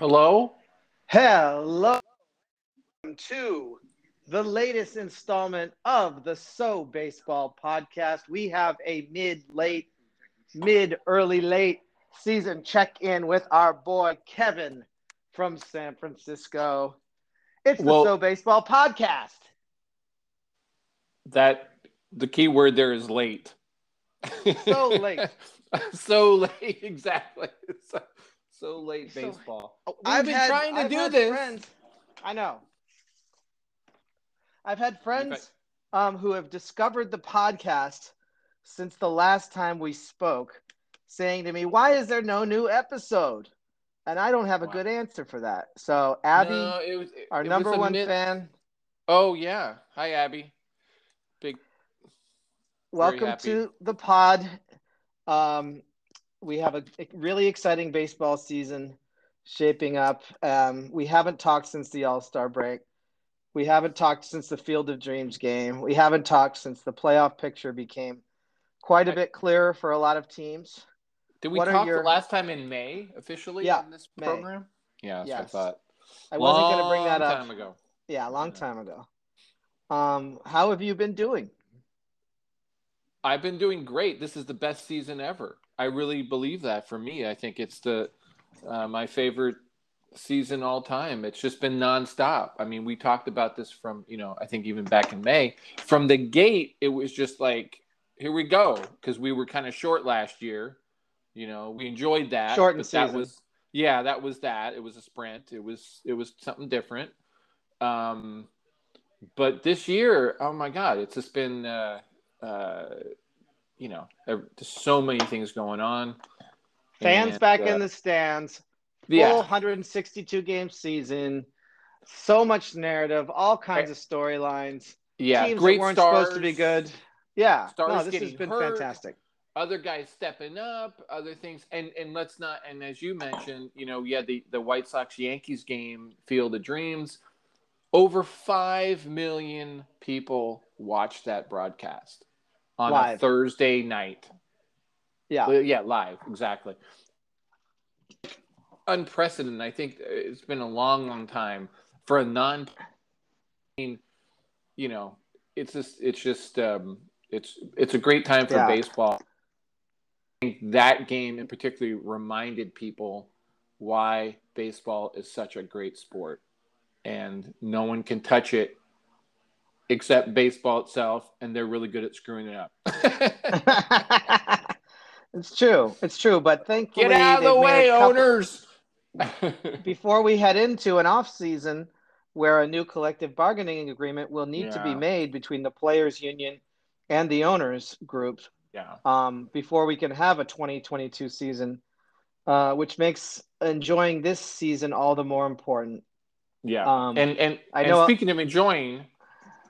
Hello. Hello to the latest installment of the So Baseball podcast. We have a mid late, mid early late season check in with our boy Kevin from San Francisco. It's the Well- So Baseball podcast. That the key word there is late. So late. so late, exactly. So, so late So- baseball. Oh, We've been trying to I've do this. Friends, I know. I've had friends um, who have discovered the podcast since the last time we spoke, saying to me, "Why is there no new episode?" And I don't have a Wow. good answer for that. So, Abby, No, it was, it- our it number a one mid- fan, Oh yeah. Hi Abby. Big welcome to the pod. Um, we have a a really exciting baseball season shaping up. Um, we haven't talked since the All Star break. We haven't talked since the Field of Dreams game. We haven't talked since the playoff picture became quite a bit clearer for a lot of teams. Did we What are talk your- the last time in May officially Yeah, on this May. program? Yeah, Yes. I thought. I wasn't going to bring that up. time ago. Yeah, a long Yeah. time ago. Um, how have you been doing? I've been doing great. This is the best season ever. I really believe that for me. I think it's the uh, my favorite season all time. It's just been nonstop. I mean, we talked about this from you know I think even back in May. From the gate, it was just like here we go because we were kind of short last year. You know, we enjoyed that. Shortened but that was yeah, that was that. It was a sprint. It was it was something different. Um, but this year, oh my God, it's just been. Uh, uh, you know, there's so many things going on. Fans And, back uh, in the stands. Full yeah, 162 game season. So much narrative, all kinds of storylines. yeah, Teams great that weren't stars, supposed to be good. Yeah, Stars no, this has been hurt. fantastic. Other guys stepping up, other things, and and let's not. And as you mentioned, you know, yeah, the the White Sox Yankees game, Field of Dreams, over five million people watched that broadcast on a Thursday night. Yeah, yeah, live, exactly. Unprecedented. I think it's been a long, long time for a non. You know, it's just, it's just, um, it's, it's a great time for Yeah. baseball. I think that game in particular reminded people why baseball is such a great sport, and no one can touch it except baseball itself, and they're really good at screwing it up. it's true. It's true. But thankfully, Get out of the way, couple- owners. Before we head into an off season where a new collective bargaining agreement will need to be made between the players' union and the owners' group yeah. um, before we can have a 2022 season, uh, which makes enjoying this season all the more important. Yeah. Um, and and, I and know- speaking of enjoying,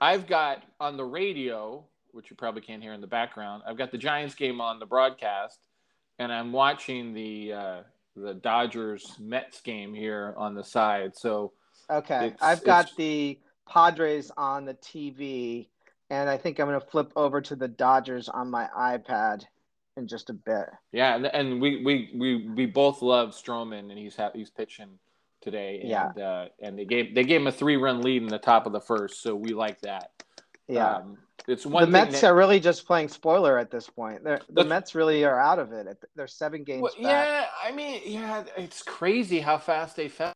I've got on the radio, which you probably can't hear in the background, I've got the Giants game on the broadcast, and I'm watching the uh, the Dodgers Mets game here on the side. So Okay, I've got the Padres on the TV, and I think I'm going to flip over to the Dodgers on my iPad in just a bit. yeah, and, and we, we we we both love Stroman, and he's ha- he's pitching today, and Yeah. uh, and they gave they gave him a three run lead in the top of the first, so we like that. Yeah. Um, it's one the Mets that- are really just playing spoiler at this point. They're, the Mets really are out of it. They're seven games Well, back. yeah, I mean, yeah, it's crazy how fast they fell.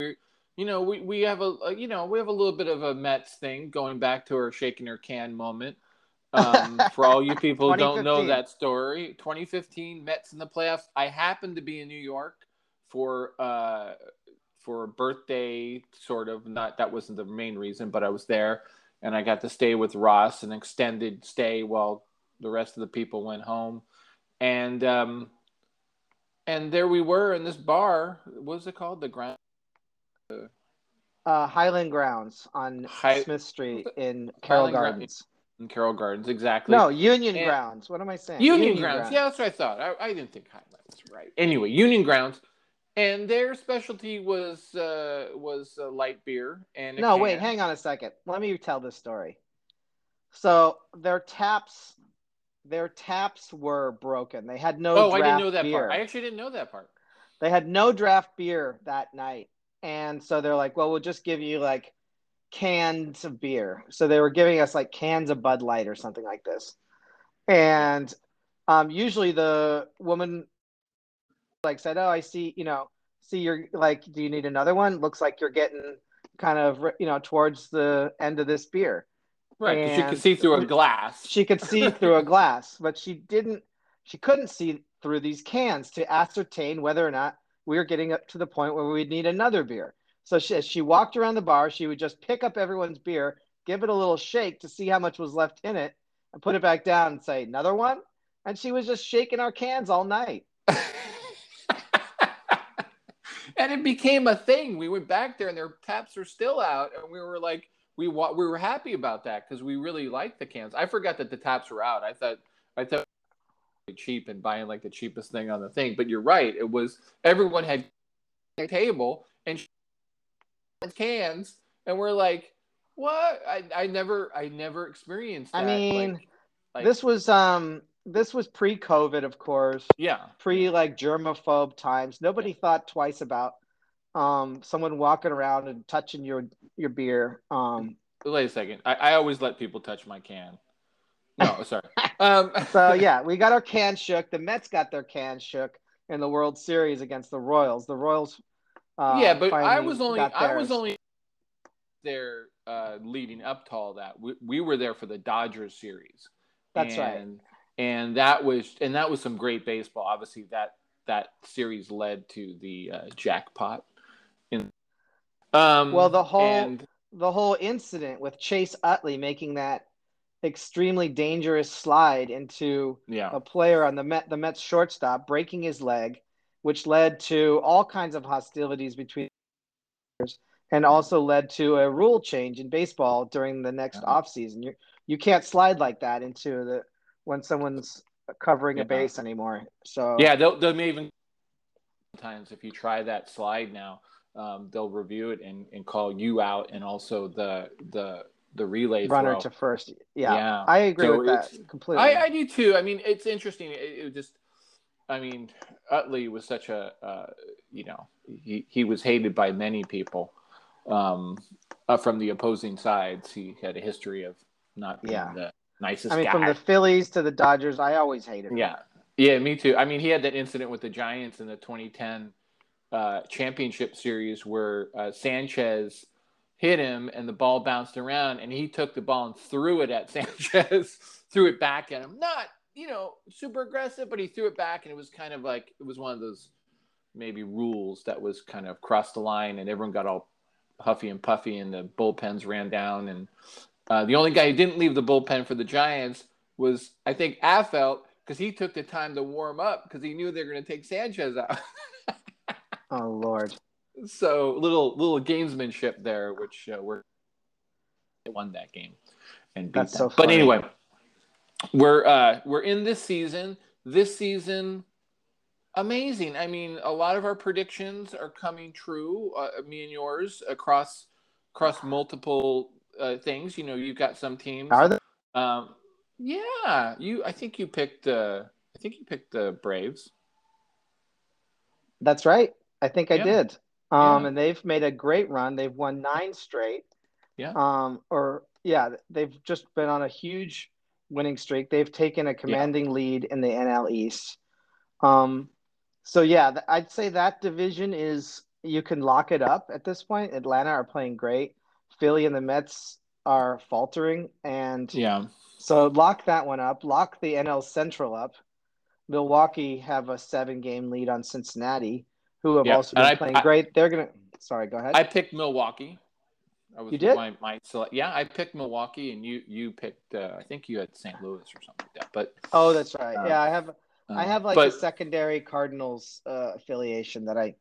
You know, we, we have a, a you know we have a little bit of a Mets thing going back to our shaking her can moment. Um, for all you people who don't know that story, 2015 Mets in the playoffs. I happened to be in New York for uh, for a birthday, sort of. Not that wasn't the main reason, but I was there, and I got to stay with Ross, an extended stay while the rest of the people went home, and um, and there we were in this bar. What was it called? The Grand. Uh, Highland Grounds on Smith Street in Carroll Highland Gardens. in Carroll Gardens, exactly. No, Union And- Grounds. What am I saying? Union, Grounds. Yeah, that's what I thought. I, I didn't think Highland Highlands. Right. Anyway, Union Grounds, and their specialty was uh, was uh, light beer and No, can. wait, hang on a second. Let me tell this story. So their taps, their taps were broken. They had no. Oh, I didn't know that beer. part. I actually didn't know that part. they had no draft beer that night, and so they're like, "Well, we'll just give you like cans of beer." So they were giving us like cans of Bud Light or something like this, and um, usually the woman like said, "Oh, I see, you know, see you're like, do you need another one? Looks like you're getting kind of you know towards the end of this beer." Right, she could see through a glass. She could see through a glass, but she didn't. She couldn't see through these cans to ascertain whether or not we were getting up to the point where we'd need another beer. So she, as she walked around the bar, she would just pick up everyone's beer, give it a little shake to see how much was left in it, and put it back down and say, "Another one." And she was just shaking our cans all night. and it became a thing. We went back there, and their taps are still out, and we were like, we wa- we were happy about that because we really liked the cans. I forgot that the taps were out. I thought I thought cheap and buying like the cheapest thing on the thing. But you're right. It was everyone had a table and cans, and we're like, what? I I never I never experienced. I mean, like, like, This was um this was pre-COVID, of course, yeah. pre like germaphobe times. Nobody thought twice about um someone walking around and touching your your beer. Um Wait a second. I, I always let people touch my can. No, sorry. Um, so yeah, we got our can shook. The Mets got their can shook in the World Series against the Royals. The Royals uh, yeah, but I was only I was only there uh, leading up to all that. We, we were there for the Dodgers series. That's right. And, that was and that was some great baseball. Obviously, that that series led to the uh, jackpot. In um, Well, the whole- and- the whole incident with Chase Utley making that extremely dangerous slide into yeah, a player on the Met, the Mets shortstop breaking his leg, which led to all kinds of hostilities between players and also led to a rule change in baseball during the next Yeah. offseason. You you can't slide like that into the when someone's covering Yeah. a base anymore. So yeah, they'll they'll may even sometimes if you try that slide now, um, they'll review it and, and call you out and also the the the relay runner throw. to first. Yeah, Yeah. I agree So with that completely. I, I do too. I mean, it's interesting. It, it just, I mean, Utley was such a, uh, you know, he, he was hated by many people um, uh, from the opposing sides. He had a history of not being Yeah. the nicest I mean, guy. from the Phillies to the Dodgers, I always hated. him. yeah, yeah, me too. I mean, he had that incident with the Giants in the 2010 uh, championship series where uh, Sanchez hit him and the ball bounced around and he took the ball and threw it at Sanchez, threw it back at him. Not, you know, super aggressive, but he threw it back and it was kind of like it was one of those maybe rules that was kind of crossed the line and everyone got all huffy and puffy and the bullpens ran down and uh, the only guy who didn't leave the bullpen for the Giants was I think Affeldt because he took the time to warm up because he knew they were going to take Sanchez out. Oh Lord. so little little gamesmanship there, which uh, we're won that game and beat That's them. so But anyway, we're uh, we're in this season. This season, amazing. I mean, a lot of our predictions are coming true. Uh, me and yours across across multiple uh, things. You know, you've got some teams. Are there? Um, yeah, you. I think you picked. Uh, I think you picked the Braves. That's right. I think I did. Um, Yeah. and they've made a great run. They've won nine straight. Yeah. Um, or yeah, they've just been on a huge winning streak. They've taken a commanding lead in the NL East. Um, so yeah, I'd say that division is you can lock it up at this point. Atlanta are playing great. Philly and the Mets are faltering, and Yeah. so lock that one up. Lock the NL Central up. Milwaukee have a seven game lead on Cincinnati, who have also been I- playing I- great. They're gonna sorry, go ahead. I picked Milwaukee. I was You did? My, my select, yeah, I picked Milwaukee, and you you picked. Uh, I think you had St. Louis or something like that. But oh, that's right. Uh, yeah, I have I um, have like but, a secondary Cardinals uh, affiliation that I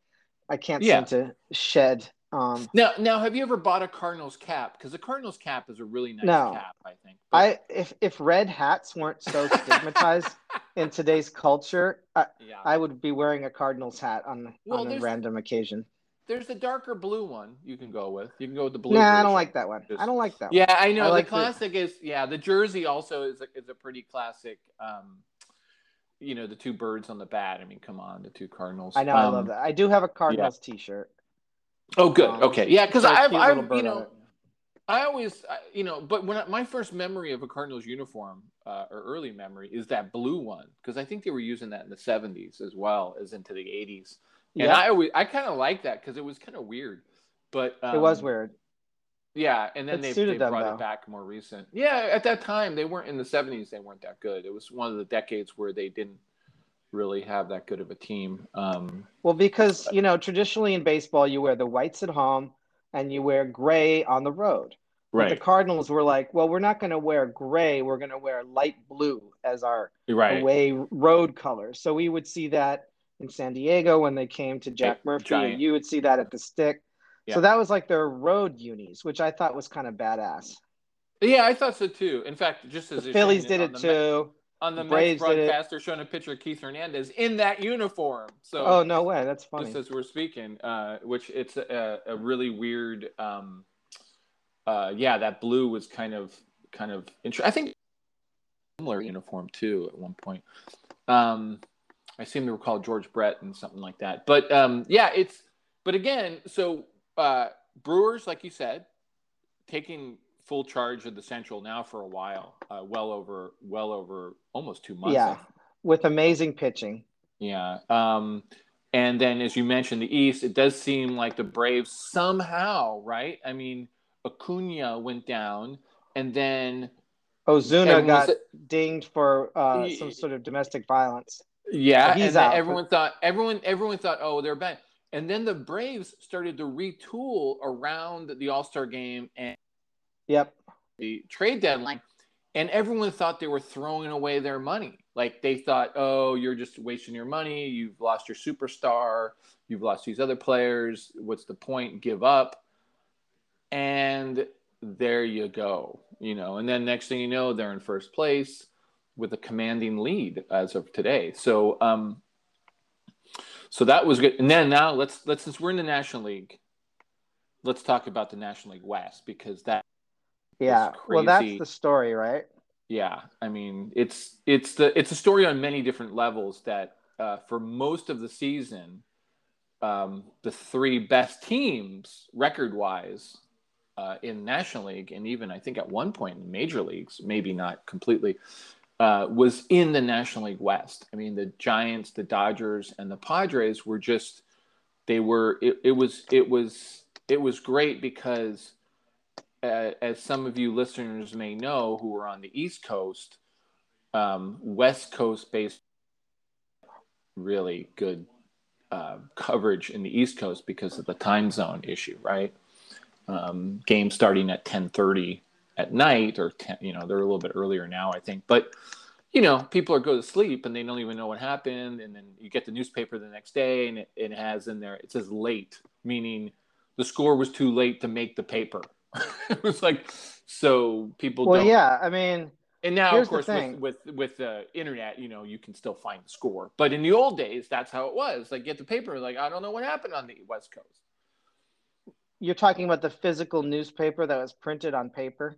I can't Yeah. seem to shed. Um, now now have you ever bought a Cardinals cap? Because the Cardinals cap is a really nice No. cap. I think. But- I if if red hats weren't so stigmatized in today's culture, I, yeah. I would be wearing a Cardinals hat on Well, on a random occasion. There's the darker blue one you can go with. You can go with the blue. Nah, I don't like that one. Just- I don't like that. Yeah, I know. I like the the- classic is yeah. The jersey also is a, is a pretty classic. Um, you know the two birds on the bat. I mean, come on, the two Cardinals. I know, I love that. I do have a Cardinals T-shirt. Oh, good. Um, okay, yeah, because It's got a I've, I've you know. I always I, you know, but when I, my first memory of a Cardinals uniform uh, or early memory is that blue one because I think they were using that in the '70s as well as into the '80s, and Yeah, I always I kind of like that because it was kind of weird, but um, it was weird. Yeah, and then It they suited they them, brought though. it back more recent. Yeah, at that time they weren't in the '70s. They weren't that good. It was one of the decades where they didn't really have that good of a team. Um, Well, because you know, traditionally in baseball, you wear the whites at home and you wear gray on the road. But the Cardinals were like, well, we're not going to wear gray. We're going to wear light blue as our right. away road color. So we would see that in San Diego when they came to Jack Murphy, giant. you would see that at the stick. Yeah. So that was like their road unis, which I thought was kind of badass. Yeah, I thought so too. In fact, just as The Phillies did it too. On the Braves Mets did broadcast, they're showing a picture of Keith Hernandez in that uniform. So Oh no way, that's funny. just as we're speaking, uh, which it's a, a really weird. Um, uh, yeah, that blue was kind of kind of interesting. I think similar uniform too at one point. Um, I seem to recall George Brett and something like that. But um, yeah, it's but again, so uh, Brewers, like you said, taking full charge of the Central now for a while, uh, well over well over almost two months. Yeah, with amazing pitching. yeah. Um, and then, as you mentioned, the East, it does seem like the Braves somehow, right? I mean, Acuna went down, and then Ozuna got dinged for uh, some sort of domestic violence. yeah, He's and out. everyone thought everyone everyone thought, oh, they're bad. And then the Braves started to retool around the All Star game and Yep. the trade deadline, and everyone thought they were throwing away their money. Like they thought, oh, you're just wasting your money. You've lost your superstar. You've lost these other players. What's the point? Give up. And there you go. You know, and then next thing you know, they're in first place with a commanding lead as of today. So, um, so that was good. And then now let's let's since we're in the National League, let's talk about the National League West because that Yeah. Well, that's the story, right? yeah i mean it's it's the it's a story on many different levels that uh, for most of the season um, the three best teams record wise uh, in national league and even i think at one point in major leagues maybe not completely uh, was in the national league west i mean the giants the dodgers and the padres were just they were it, it was it was it was great because as some of you listeners may know who are on the East Coast, um, West Coast based really good uh, coverage in the East Coast because of the time zone issue, right? Um, games starting at 10:30 at night, or 10, you know they're a little bit earlier now, I think. But you know, people are go to sleep and they don't even know what happened, and then you get the newspaper the next day, and it, it has in there it says late, meaning the score was too late to make the paper. it was like so people Well, don't yeah. I mean, and now of course with with with the internet you know you can still find the score but in the old days that's how it was like get the paper like i don't know what happened on the west coast you're talking about the physical newspaper that was printed on paper.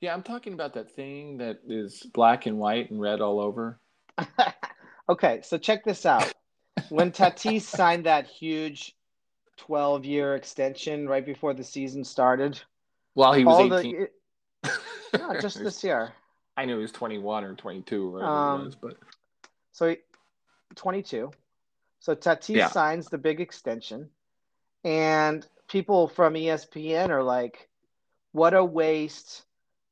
yeah i'm talking about that thing that is black and white and red all over okay, so check this out. When Tatis signed that huge 12 year extension right before the season started, while he was all 18 the no, just this year. i knew he was 21 or 22 or whatever Um, it was but So he- 22. So Tatis Yeah. signs the big extension, and people from ESPN are like, "What a waste!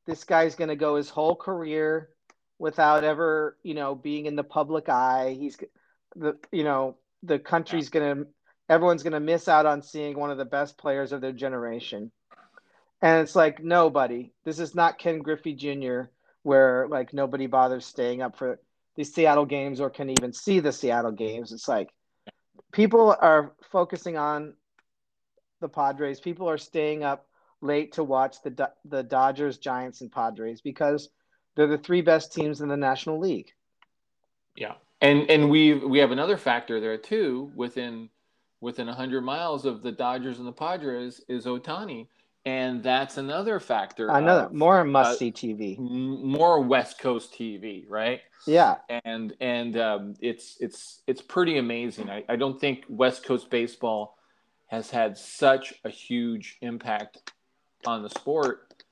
This guy's going to go his whole career without ever, you know, being in the public eye. He's the, you know, the country's going to, everyone's going to miss out on seeing one of the best players of their generation." And it's like, nobody. This is not Ken Griffey Jr., where like nobody bothers staying up for the Seattle games or can even see the Seattle games. It's like people are focusing on the Padres. People are staying up late to watch the the Dodgers, Giants, and Padres because they're the three best teams in the National League. Yeah, and and we we have another factor there too. Within within hundred miles of the Dodgers and the Padres is Ohtani, and that's another factor. Another of, more must uh, see TV. m- more West Coast TV, right? Yeah, and and um, it's it's it's pretty amazing. I, I don't think West Coast baseball has had such a huge impact on the sport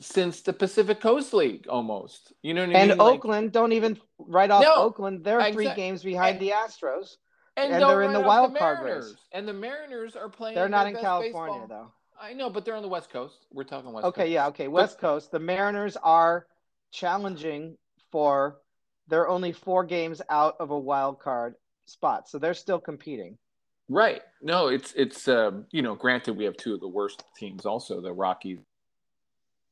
since the Pacific Coast League, almost. You know what I and mean? And Oakland don't even write off No, Oakland. They're three games behind and- the Astros. And, and they're in the wild the card race. And the Mariners are playing. They're not in California baseball. though. I know, but they're on the West Coast. We're talking West Coast. Okay, Coast. yeah, okay. West Coast. The Mariners are challenging for. They're only four games out of a wild card spot, so they're still competing. Right. No, it's it's um, you know, granted we have two of the worst teams also, the Rockies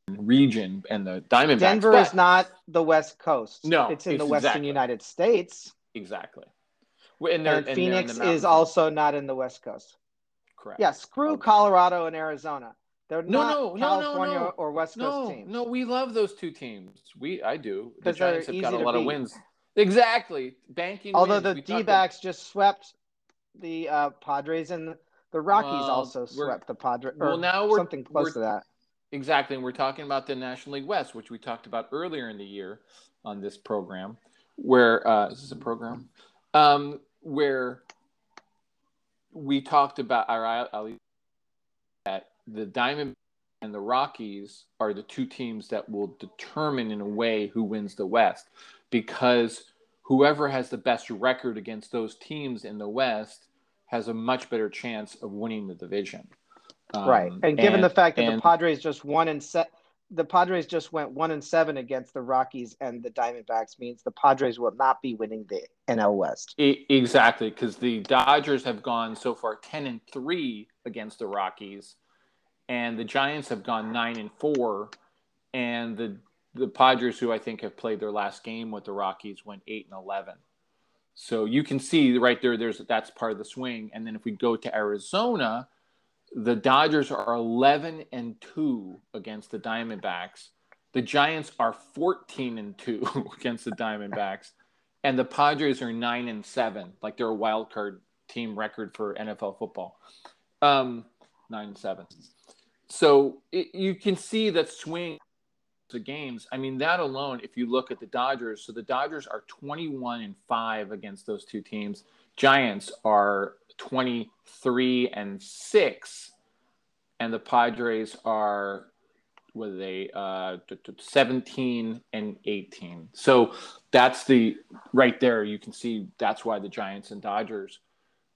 region and the Diamondbacks. Denver but- is not the West Coast. No, it's in the Western exactly. United States, exactly. And, and and they're in Phoenix is also not in the West Coast. correct. Yeah, screw Okay. Colorado and Arizona. They're No, not no, no, no, California no. or West Coast No, teams. no, we love those two teams. We I do. The Giants have got a lot of wins. Exactly. Banking Although wins. the We D backs just swept the uh, Padres and the Rockies Well, also swept the Padres. Well, now we're- something close we're- to that. Exactly. And we're talking about the National League West, which we talked about earlier in the year on this program, where uh, this is this a program? Um, where we talked about our at that the Diamond and the Rockies are the two teams that will determine in a way who wins the West because whoever has the best record against those teams in the West has a much better chance of winning the division. right. Um, And given the fact that the Padres just won and set the Padres just went one and seven against the Rockies and the Diamondbacks means the Padres will not be winning the NL West. Exactly, because the Dodgers have gone so far ten and three against the Rockies, and the Giants have gone nine and four, and the the Padres, who I think have played their last game with the Rockies, went eight and eleven. So you can see right there, there's that's part of the swing. And then if we go to Arizona, the Dodgers are eleven and two against the Diamondbacks. The Giants are fourteen and two against the Diamondbacks and the Padres are nine and seven, like they're a wild card team record for NFL football. Um, nine and seven. So it, you can see that swing the games. I mean, that alone, if you look at the Dodgers, so the Dodgers are 21 and five against those two teams. Giants are 23 and six, and the Padres are what are they uh, t- t- 17 and 18. So that's the right there. You can see that's why the Giants and Dodgers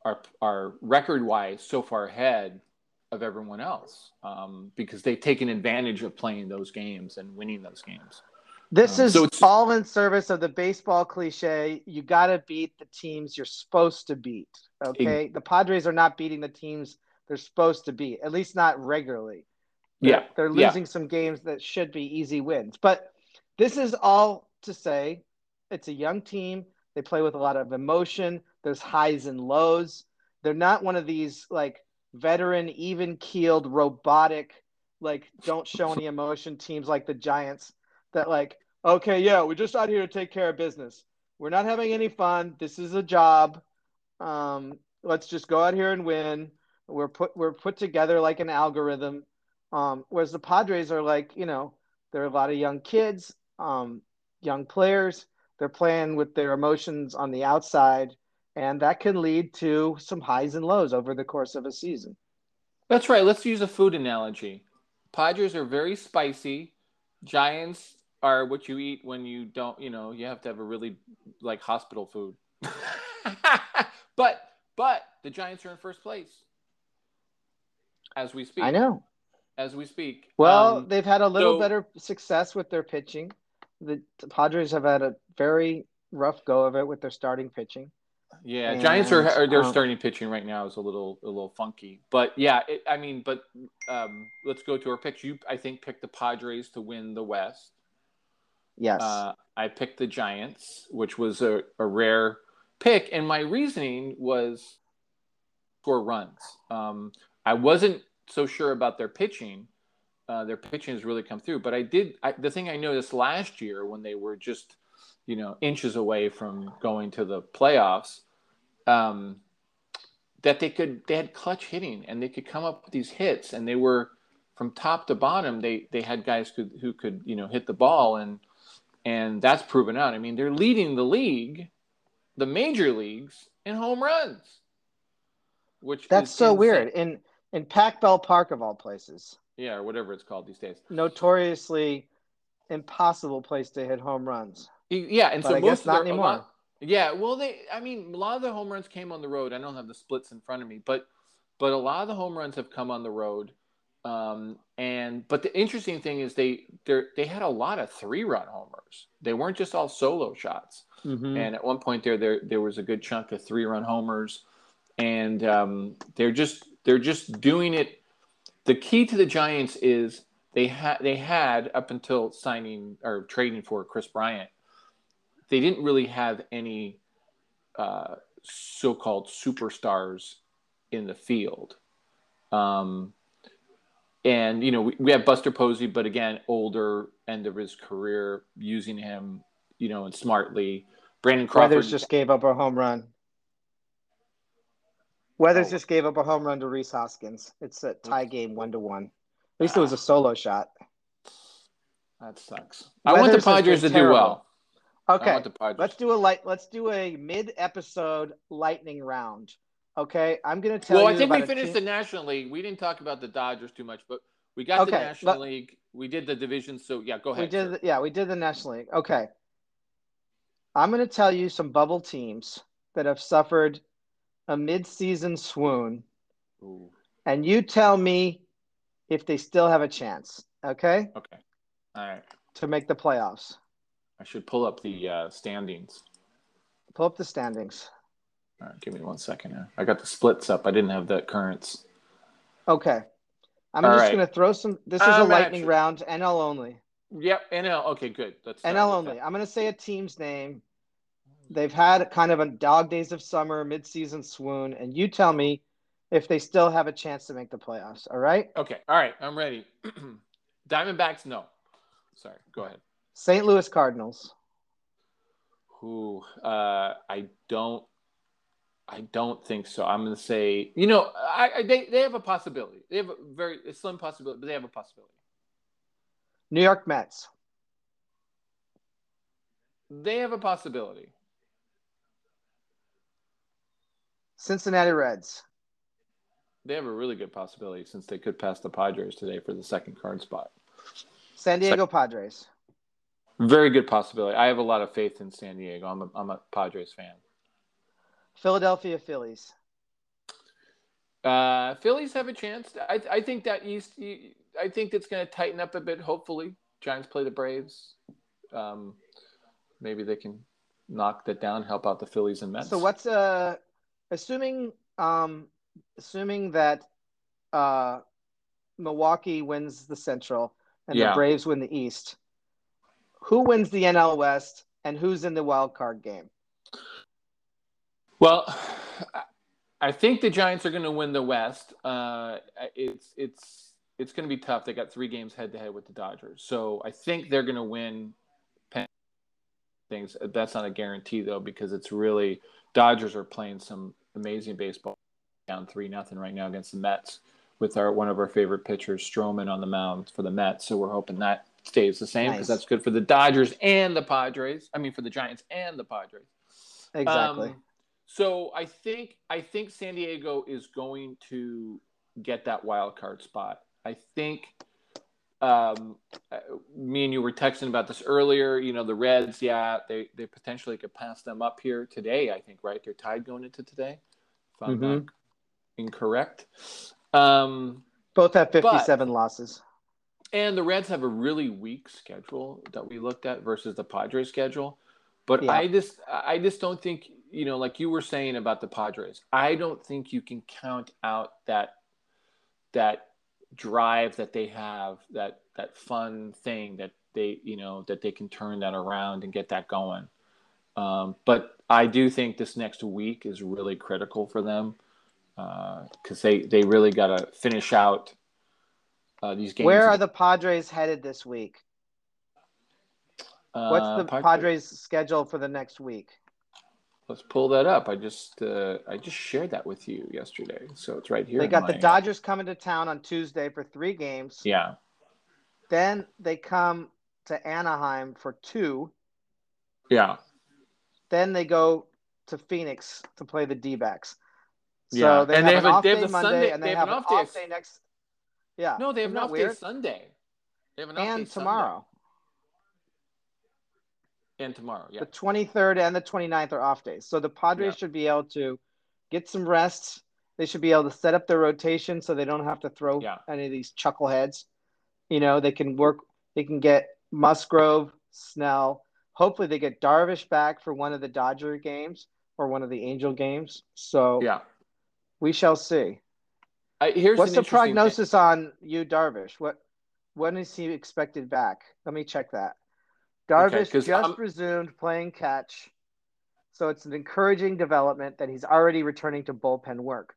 are are record wise so far ahead of everyone else um, because they've taken advantage of playing those games and winning those games. This Um, is so all in service of the baseball cliche. You got to beat the teams you're supposed to beat. Okay. The Padres are not beating the teams they're supposed to beat, at least not regularly. They're- Yeah, They're yeah. losing some games that should be easy wins. But this is all to say it's a young team. They play with a lot of emotion. There's highs and lows. They're not one of these like veteran, even keeled, robotic, like don't show any emotion teams like the Giants that like, okay, yeah, we're just out here to take care of business. We're not having any fun. This is a job. Um, let's just go out here and win. We're put we're put together like an algorithm. Um, whereas the Padres are like, you know, there are a lot of young kids, um, young players. They're playing with their emotions on the outside, and that can lead to some highs and lows over the course of a season. That's right. Let's use a food analogy. Padres are very spicy. Giants are what you eat when you don't, you know, you have to have a really like hospital food. but but the Giants are in first place as we speak. I know. As we speak. Well, Um, they've had a little so- better success with their pitching. The, the Padres have had a very rough go of it with their starting pitching. Yeah, And, Giants are, are their um, starting pitching right now is a little a little funky, but yeah, it, I mean, but um, let's go to our picks. You, I think, picked the Padres to win the West. Yes. Uh, I picked the Giants, which was a, a rare pick, and my reasoning was score runs. Um, I wasn't so sure about their pitching. Uh, their pitching has really come through, but I did. I, the thing I noticed last year when they were just, you know, inches away from going to the playoffs, um, that they could they had clutch hitting and they could come up with these hits, and they were from top to bottom, they they had guys who who could you know hit the ball, and and that's proven out. I mean, they're leading the league, the major leagues in home runs, which That's so insane. weird. In in Pac Bell Park of all places, Yeah, or whatever it's called these days. notoriously impossible place to hit home runs. Yeah, and But so I most guess not anymore. lot- yeah, well, they. I mean, a lot of the home runs came on the road. I don't have the splits in front of me, but but a lot of the home runs have come on the road. Um, and but the interesting thing is they they they had a lot of three run homers. They weren't just all solo shots. Mm-hmm. And at one point there there there was a good chunk of three run homers, and um, they're just they're just doing it. The key to the Giants is they had they had up until signing or trading for Kris Bryant, they didn't really have any uh, so-called superstars in the field. Um, and you know we, we have Buster Posey, but again, older end of his career, using him, you know, and smartly. Brandon Crawford Weathers just gave up a home run. Weathers Oh. just gave up a home run to Rhys Hoskins. It's a tie game, one to one. At least it was a solo shot. That sucks. I want the Padres to do well. Okay, want the Padres. let's do a light. Let's do a mid-episode lightning round. Okay, I'm gonna tell well, you. I think we finished team- the National League. We didn't talk about the Dodgers too much, but we got the National let- League. We did the division. So yeah, go ahead. We did, the- yeah, we did the National League. Okay, I'm gonna tell you some bubble teams that have suffered a mid-season swoon, Ooh, and you tell me if they still have a chance. Okay, okay. All right. to make the playoffs. I should pull up the uh, standings. Pull up the standings. All right, give me one second. Here. I got the splits up. I didn't have the currents. Okay, I'm All just right. gonna throw some. This is a I'm lightning actually- round, NL only. Yep, NL. Okay, good. Let's NL only. that. I'm going to say a team's name. They've had kind of a dog days of summer, midseason swoon, and you tell me if they still have a chance to make the playoffs. All right. Okay, all right. I'm ready. Diamondbacks, no. Sorry, go ahead. St. Louis Cardinals. Who? Uh, I don't. I don't think so. I'm going to say, you know, I, I they they have a possibility. They have a very a slim possibility, but they have a possibility. New York Mets. They have a possibility. Cincinnati Reds. They have a really good possibility since they could pass the Padres today for the second card spot. San Diego Padres. Very good possibility. I have a lot of faith in San Diego. I'm a, I'm a Padres fan. Philadelphia Phillies. Uh, Phillies have a chance. I, I think that East. I think that's going to tighten up a bit. Hopefully, Giants play the Braves. Um, maybe they can knock that down, help out the Phillies and Mets. So what's uh assuming um assuming that uh Milwaukee wins the Central and Yeah. the Braves win the East, who wins the NL West and who's in the wild card game? Well, I- think the Giants are going to win the West. Uh, it's it's it's going to be tough. They got three games head to head with the Dodgers, so I think they're going to win. Things that's not a guarantee though, because it's really Dodgers are playing some amazing baseball. Down three nothing right now against the Mets with our one of our favorite pitchers, Stroman, on the mound for the Mets. So we're hoping that stays the same because Nice. that's good for the Dodgers and the Padres. I mean, for the Giants and the Padres. Exactly. Um, so I think I think San Diego is going to get that wild card spot. I think um, uh, me and you were texting about this earlier. You know, the Reds, yeah, they they potentially could pass them up here today. I think right, they're tied going into today. If I'm not Mhm. incorrect. Um, Both have 57 losses. And the Reds have a really weak schedule that we looked at versus the Padres schedule. But Yeah. I just I just don't think, you know, like you were saying about the Padres, I don't think you can count out that that drive that they have, that that fun thing that they, you know, that they can turn that around and get that going. Um, but I do think this next week is really critical for them because they they really got to finish out uh, these games. Where are the Padres headed this week? What's Uh, the Padre- Padres schedule for the next week? let's pull that up. I just uh, I just shared that with you yesterday, so it's right here. They got my- the Dodgers coming to town on Tuesday for three games. Yeah, Then they come to Anaheim for two. yeah, Then they go to Phoenix to play the D backs. So Yeah. they And have they an have a- off they have day the Monday, Sunday- and they they, have have an an off day. day next. Yeah. No, they have Isn't an off weird? day Sunday. They have an off day And Sunday. tomorrow, And tomorrow, yeah. the 23rd and the 29th are off days. So the Padres Yeah. should be able to get some rest. They should be able to set up their rotation so they don't have to throw Yeah. any of these chuckleheads. You know, they can work. They can get Musgrove, Snell. Hopefully, they get Darvish back for one of the Dodger games or one of the Angel games. So Yeah. we shall see. I, here's What's the interesting thing. prognosis on you, Darvish? What when is he expected back? Let me check that. Okay, just I'm- resumed playing catch, so it's an encouraging development that he's already returning to bullpen work.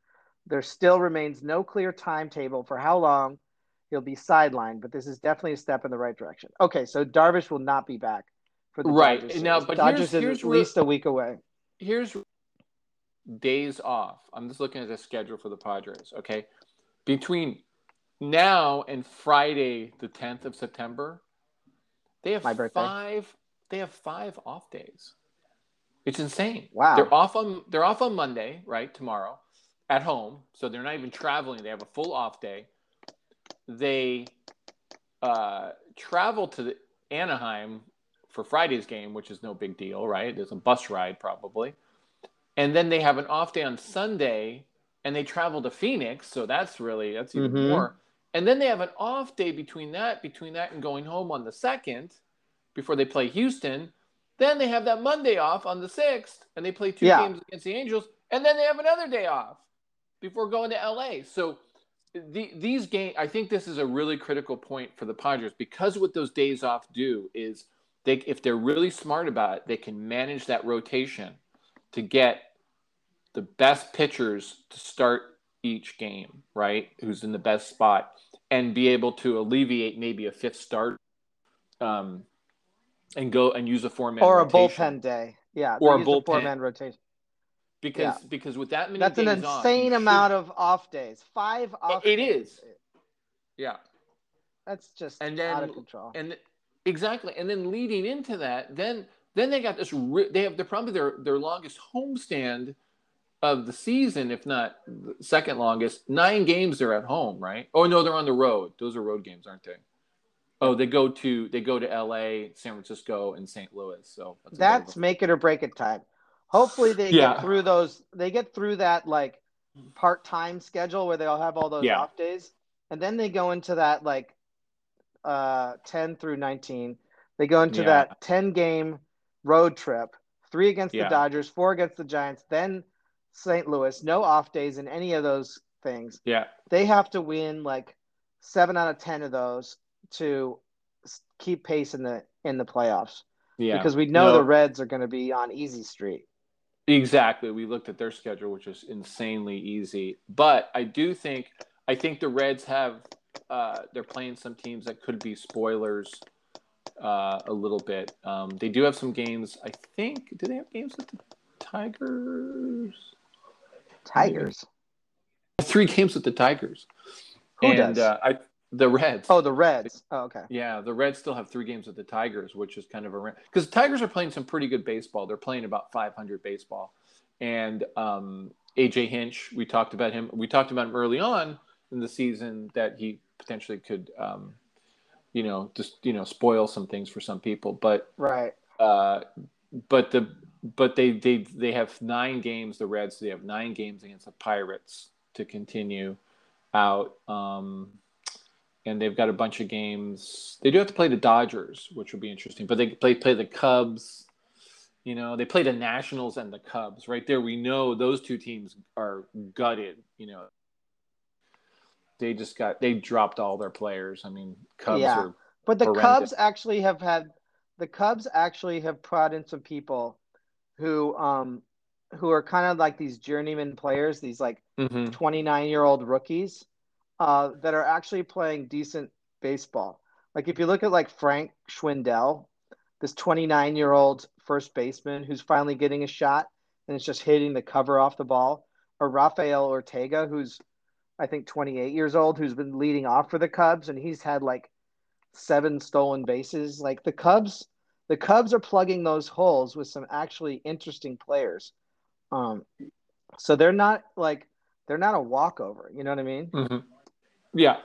There still remains no clear timetable for how long he'll be sidelined, but this is definitely a step in the right direction. Okay, so Darvish will not be back for the Right, Dodgers now, series. but Dodgers here's- is here's at where- least a week away. here's days off. I'm just looking at the schedule for the Padres. Okay, between now and Friday, the 10th of September, they have My birthday. five. They have five off days. It's insane. Wow. They're off on they're off on Monday, right? Tomorrow, at home, so they're not even traveling. They have a full off day. They uh, travel to the Anaheim for Friday's game, which is no big deal, right? There's a bus ride probably. And then they have an off day on Sunday and they travel to Phoenix, so that's really that's even Mhm. more. And then they have an off day between that, between that and going home on the second before they play Houston. Then they have that Monday off on the sixth, and they play two Yeah. games against the Angels, and then they have another day off before going to LA. So the, these games, I think this is a really critical point for the Padres because what those days off do is they, if they're really smart about it, they can manage that rotation to get the best pitchers to start each game, right? Who's in the best spot, and be able to alleviate maybe a fifth start, um, and go and use a four man Or a bullpen day. Yeah. Or a bullpen. four-man rotation. because because with that many That's an insane you amount of off days. Five off It days. is. yeah That's just And then- out of control. and exactly and then leading into that then then they got this they have they're probably their their longest homestand of the season if not the second longest nine games they're at home right oh no they're on the road those are road games aren't they oh they go to they go to la san francisco and st louis so that's, a bit of That's make it or break it time. Hopefully they Yeah. get through those. They get through that like part-time schedule where they all have all those Yeah. off days, and then they go into that like uh 10 through 19. They go into Yeah. that 10 game road trip, three against the Dodgers, four against the Giants, then St. Louis. No off days in any of those things. yeah They have to win like seven out of ten of those to keep pace in the in the playoffs yeah because we know No. the Reds are going to be on easy street. Exactly. We looked at their schedule, which is insanely easy. But I do think I think the Reds have uh, they're playing some teams that could be spoilers uh, a little bit. Um, they do have some games. I think do they have games with the Tigers? Tigers. Three games with the Tigers. Who and does? Uh, I the Reds. Oh, the Reds. Oh, okay. Yeah, the Reds still have three games with the Tigers, which is kind of a because the Tigers are playing some pretty good baseball. They're playing about 500 baseball, and um, AJ Hinch, we talked about him. We talked about him early on in the season that he potentially could, um, you know, just you know spoil some things for some people. But Right. uh, but the but they they they have nine games. The Reds they have nine games against the Pirates to continue out. Um, and they've got a bunch of games. They do have to play the Dodgers, which will be interesting. But they play play the Cubs. You know, they play the Nationals and the Cubs. Right there, we know those two teams are gutted. You know, they just got they dropped all their players. I mean, Cubs Yeah. are But the horrendous. Cubs actually have had the Cubs actually have brought in some people who um who are kind of like these journeyman players, these like Mhm. 29 year old rookies uh, that are actually playing decent baseball. Like if you look at like Frank Schwindel, this 29 year old first baseman who's finally getting a shot and it's just hitting the cover off the ball, or Rafael Ortega, who's I think 28 years old, who's been leading off for the Cubs, and he's had like seven stolen bases. Like the Cubs, the Cubs are plugging those holes with some actually interesting players. Um, so they're not like they're not a walkover. You know what I mean? Mm-hmm. Yeah.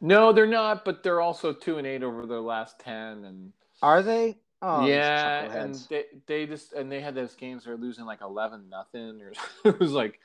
No, they're not, but they're also two and eight over their last ten, and are they? Oh, yeah, and they they just and they had those games they're losing like eleven nothing, or it was like.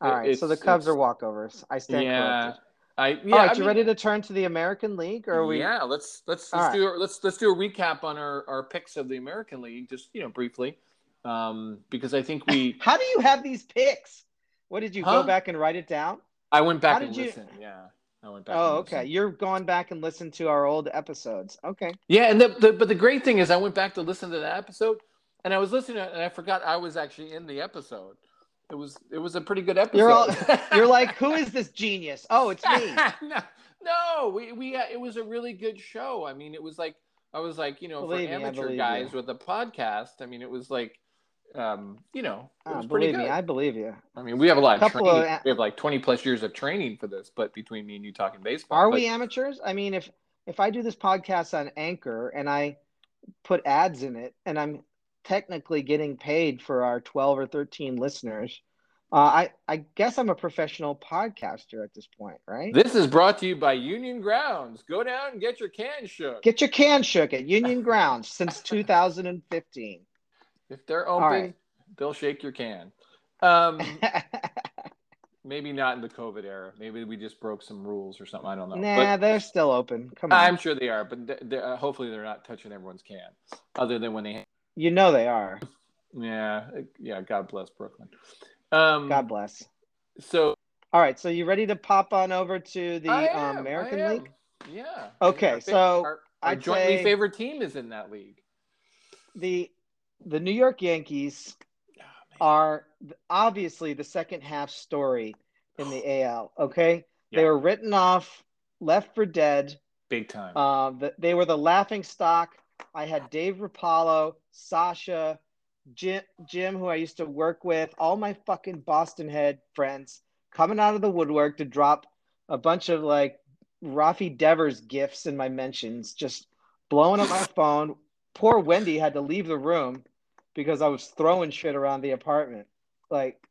All right, so the Cubs are walkovers. I stand yeah, corrected. I yeah. All right, I you mean, ready to turn to the American League, or we? Yeah, let's let's let's right. do let's let's do a recap on our our picks of the American League, just you know briefly, um, because I think we. How do you have these picks? What did you huh? go back and write it down? I went back How and listened. You... Yeah. I went back. Oh, okay. You're going back and listen to our old episodes. Okay. Yeah, and the, the, but the great thing is, I went back to listen to that episode, and I was listening, and I forgot I was actually in the episode. It was it was a pretty good episode. You're all, you're like, who is this genius? Oh, it's me. no, no, we we uh, it was a really good show. I mean, it was like I was like, you know, believe for me, amateur guys you. with a podcast. I mean, it was like um, you know, oh, believe me, I believe you. I mean, we have a lot a of training. Of, we have like twenty plus years of training for this, but between me and you talking baseball, are but... we amateurs? I mean, if if I do this podcast on Anchor and I put ads in it, and I'm technically getting paid for our twelve or thirteen listeners, uh, I I guess I'm a professional podcaster at this point, right? This is brought to you by Union Grounds. Go down and get your can shook. Get your can shook at Union Grounds since 2015. If they're open, right. they'll shake your can. Um, maybe not in the COVID era. Maybe we just broke some rules or something. I don't know. Nah, but they're still open. Come on. I'm sure they are, but they're, they're, uh, hopefully they're not touching everyone's can, other than when they. You know they are. Yeah, yeah. God bless Brooklyn. Um, God bless. So. All right, so you ready to pop on over to the am, um, American League? Yeah. Okay, so our, our jointly favorite team is in that league. The the New York Yankees oh, are obviously the second half story in the AL. Okay, yeah. they were written off, left for dead, big time. Uh, the, they were the laughing stock. I had Dave Rapallo, Sasha, Jim, Jim, who I used to work with, all my fucking Boston head friends coming out of the woodwork to drop a bunch of like Rafi Devers gifts in my mentions, just blowing up my phone. Poor Wendy had to leave the room because I was throwing shit around the apartment. Like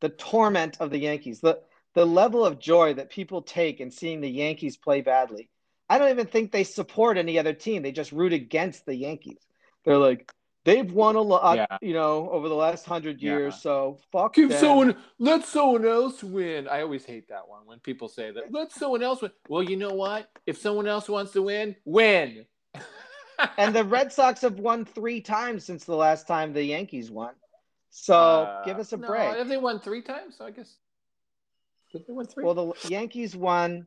the torment of the Yankees, the the level of joy that people take in seeing the Yankees play badly. I don't even think they support any other team. They just root against the Yankees. They're like, they've won a lot, yeah. you know, over the last hundred years. Yeah. So fuck. Give them. someone, let someone else win. I always hate that one when people say that. Let someone else win. Well, you know what? If someone else wants to win, win and the Red Sox have won three times since the last time the Yankees won. So uh, give us a no, break. Have they won three times? So I guess. Did they win three? Well, the Yankees won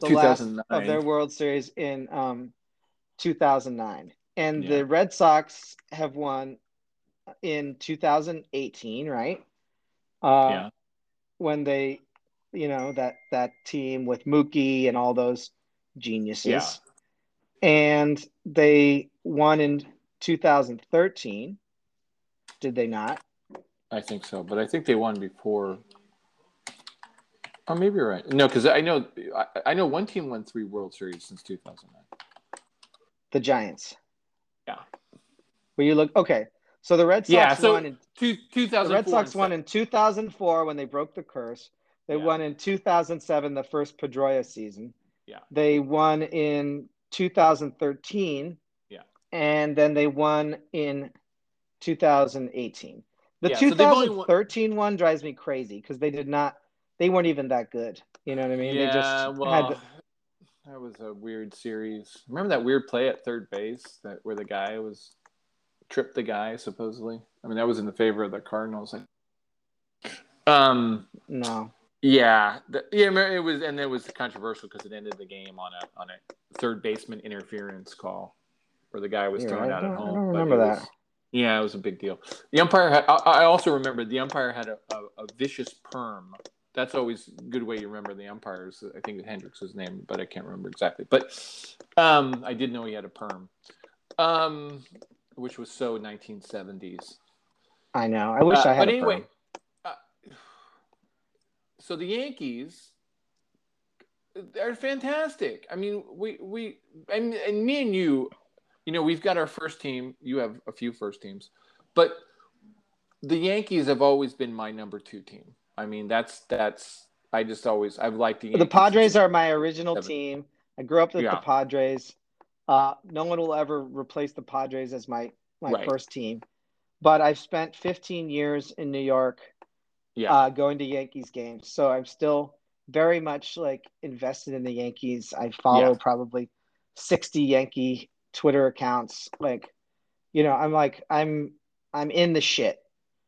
the last of their World Series in um, 2009, and yeah. the Red Sox have won in 2018, right? Uh, yeah. When they, you know, that that team with Mookie and all those geniuses. Yeah and they won in 2013. Did they not? I think so, but I think they won before. Oh, maybe you're right. No, because I know I, I, know one team won three World Series since 2009. The Giants. Yeah. Will you look? Okay, so the Red Sox yeah, so won in two, 2004. The Red Sox won in 2004 when they broke the curse. They yeah. won in 2007, the first Pedroia season. Yeah. They won in 2013. Yeah. And then they won in 2018. The yeah, 2013 so one drives me crazy because they did not, they weren't even that good. You know what I mean? Yeah, they just well, had. That was a weird series. Remember that weird play at third base that where the guy was tripped the guy supposedly. I mean, that was in the favor of the Cardinals. Um, no. Yeah, the, yeah, it was, and it was controversial because it ended the game on a on a third baseman interference call, where the guy was yeah, thrown out at home. I don't remember that. Was, yeah, it was a big deal. The umpire had. I, I also remember the umpire had a, a, a, vicious perm. That's always a good way you remember the umpires. I think Hendricks was name, but I can't remember exactly. But um, I did know he had a perm, um, which was so 1970s. I know. I wish Uh, I had. but a anyway, uh, so the Yankees, they're fantastic. I mean, we we and, and me and you, you know, we've got our first team. You have a few first teams, but the Yankees have always been my number two team. I mean, that's that's I just always I've liked the the Padres are my original Seven. team. I grew up with Yeah. the Padres. Uh, no one will ever replace the Padres as my my Right. first team. But I've spent 15 years in New York yeah. uh, going to Yankees games. So I'm still very much like invested in the Yankees. I follow Yeah. probably 60 Yankee Twitter accounts. Like, you know, I'm like, I'm, I'm in the shit.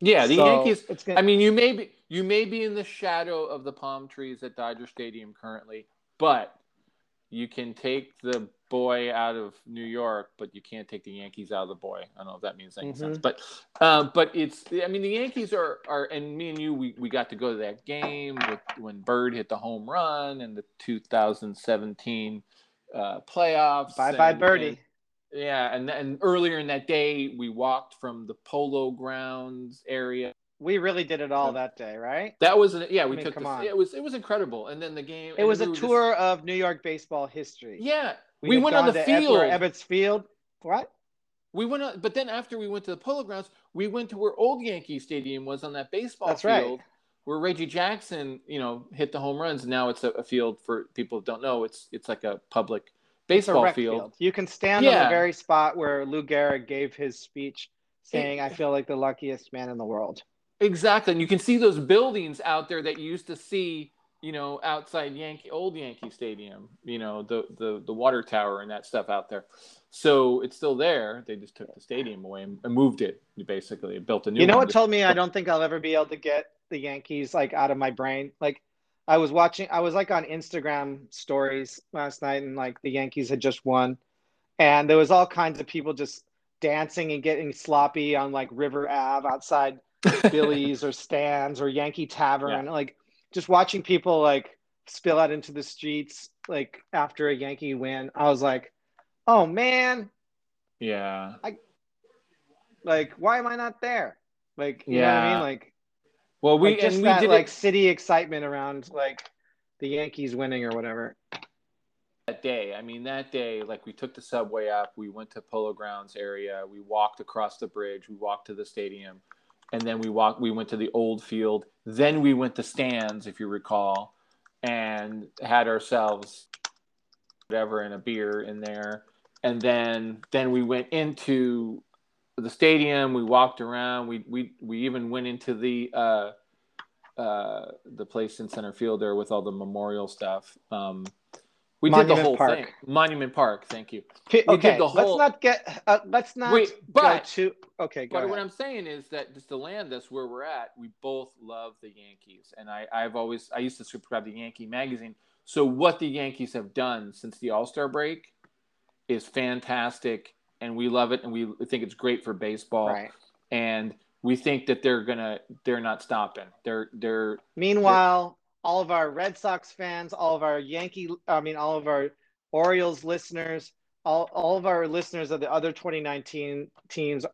yeah, the So Yankees It's gonna, I mean, you may be you may be in the shadow of the palm trees at Dodger Stadium currently, but you can take the boy out of New York, but you can't take the Yankees out of the boy. I don't know if that means any Mhm. sense, but uh, but it's I mean the Yankees are are and me and you we, we got to go to that game with when Bird hit the home run in the 2017 uh, playoffs. bye bye birdie. and- yeah, and and earlier in that day we walked from the Polo Grounds area we really did it all that day, right? that was an, yeah. We mean, took come the, on. it was it was incredible, and then the game. It was we a were just- tour of New York baseball history. yeah, we, had went on the field. Ebbets Field. What? we went on, but then after we went to the Polo Grounds, we went to where Old Yankee Stadium was on that baseball That's right. field, where Reggie Jackson, you know, hit the home runs. Now it's a, a field for people who don't know. It's it's like a public baseball rec field. You can stand on the very spot where Lou Gehrig gave his speech, saying, "I feel like the luckiest man in the world." Exactly, and you can see those buildings out there that you used to see, you know, outside Yankee old Yankee Stadium. You know, the the the water tower and that stuff out there. So it's still there. They just took the stadium away and, and moved it. Basically, built a new. You know what told me I don't think I'll ever be able to get the Yankees like out of my brain. Like I was watching, I was like on Instagram stories last night, and like the Yankees had just won, and there was all kinds of people just dancing and getting sloppy on like River Ave outside Billy's or Stan's or Yankee Tavern. Like just watching people like spill out into the streets like after a Yankee win. I was like, oh man, yeah. like why am I not there? Like you know what I Yeah. mean? Like Well, we like just and we that did like it city excitement around like the Yankees winning or whatever. that day. I mean, that day, like we took the subway up. We went to Polo Grounds area. We walked across the bridge. We walked to the stadium, and then we walked. We went to the old field. Then we went to Stan's, if you recall, and had ourselves whatever and a beer in there. And then then we went into the stadium. We walked around. We we we even went into the uh, uh, the place in center field there with all the memorial stuff. Um, we did the whole Park. thing. Monument Park. Thank you. We Okay, did the let's not get uh, let's not Wait, go but- to okay. Go But what. I'm saying is that just to land That's where we're at, we both love the Yankees, and I, I've always I used to subscribe to Yankee magazine. So what the Yankees have done since the All Star break is fantastic, and we love it, and we think it's great for baseball, Right. and we think that they're gonna they're not stopping. They're they're Meanwhile, all of our Red Sox fans, all of our Yankee, I mean, all of our Orioles listeners, all, all of our listeners of the other 2019 teams,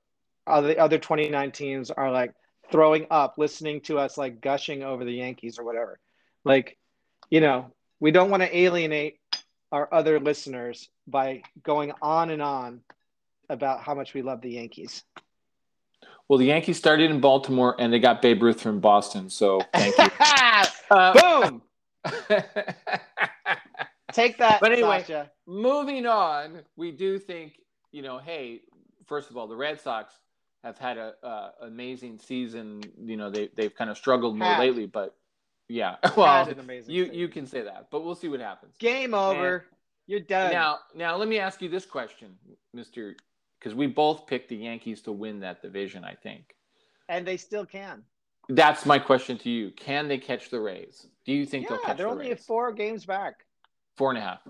uh, the other 29 teams are like throwing up listening to us like gushing over the Yankees or whatever. Like, you know, we don't want to alienate our other listeners by going on and on about how much we love the Yankees. Well, the Yankees started in Baltimore, and they got Babe Ruth from Boston. So thank you. Uh, Boom! Take that, But anyway, Sasha. moving on, we do think, you know, hey, first of all, the Red Sox have had a uh, amazing season. You know, they they've kind of struggled more Had. lately, but yeah, well, Had an amazing you season. you can say that, but we'll see what happens. Game over. You're done. Now, now let me ask you this question, Mister, because we both picked the Yankees to win that division. I think and they still can. that's my question to you. Can they catch the Rays? Do you think they'll catch? Yeah, they're the only Rays? four games back. Four and a half.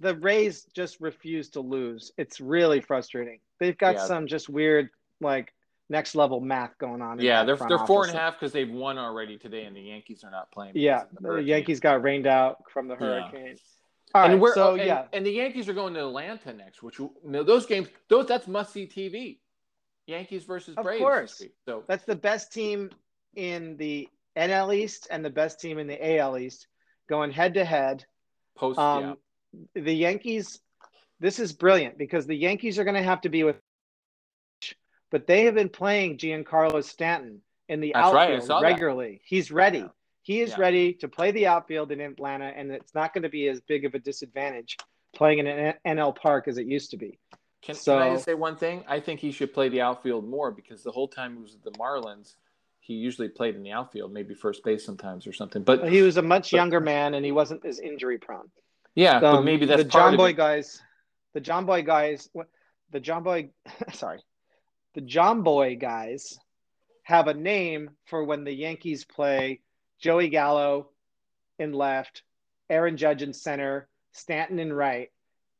The Rays just refuse to lose. It's really frustrating. They've got Yeah. some just weird, like next level math going on. Yeah, they're they're four and a half because they've won already today, and the Yankees are not playing. Yeah, the the. Yankees got rained out from the Yeah. All right, and we're so and, yeah, and the Yankees are going to Atlanta next, which you know, those games, those that's must see TV. Yankees versus Of Braves. course. So That's the best team in the NL East and the best team in the AL East going head to head. post. Um, The Yankees, this is brilliant because the Yankees are going to have to be with, but they have been playing Giancarlo Stanton in the That's right, outfield that. regularly. He's ready. Yeah. He is Yeah. ready to play the outfield in Atlanta, and it's not going to be as big of a disadvantage playing in an NL Park as it used to be. Can, so- can I just say one thing? I think he should play the outfield more because the whole time he was with the Marlins, he usually played in the outfield, maybe first base sometimes or something. But He was a much But- younger man, and he wasn't as injury prone. yeah, but Um, maybe that's the Jomboy guys. The Jomboy guys. The Jomboy. Sorry, the Jomboy guys have a name for when the Yankees play Joey Gallo in left, Aaron Judge in center, Stanton in right,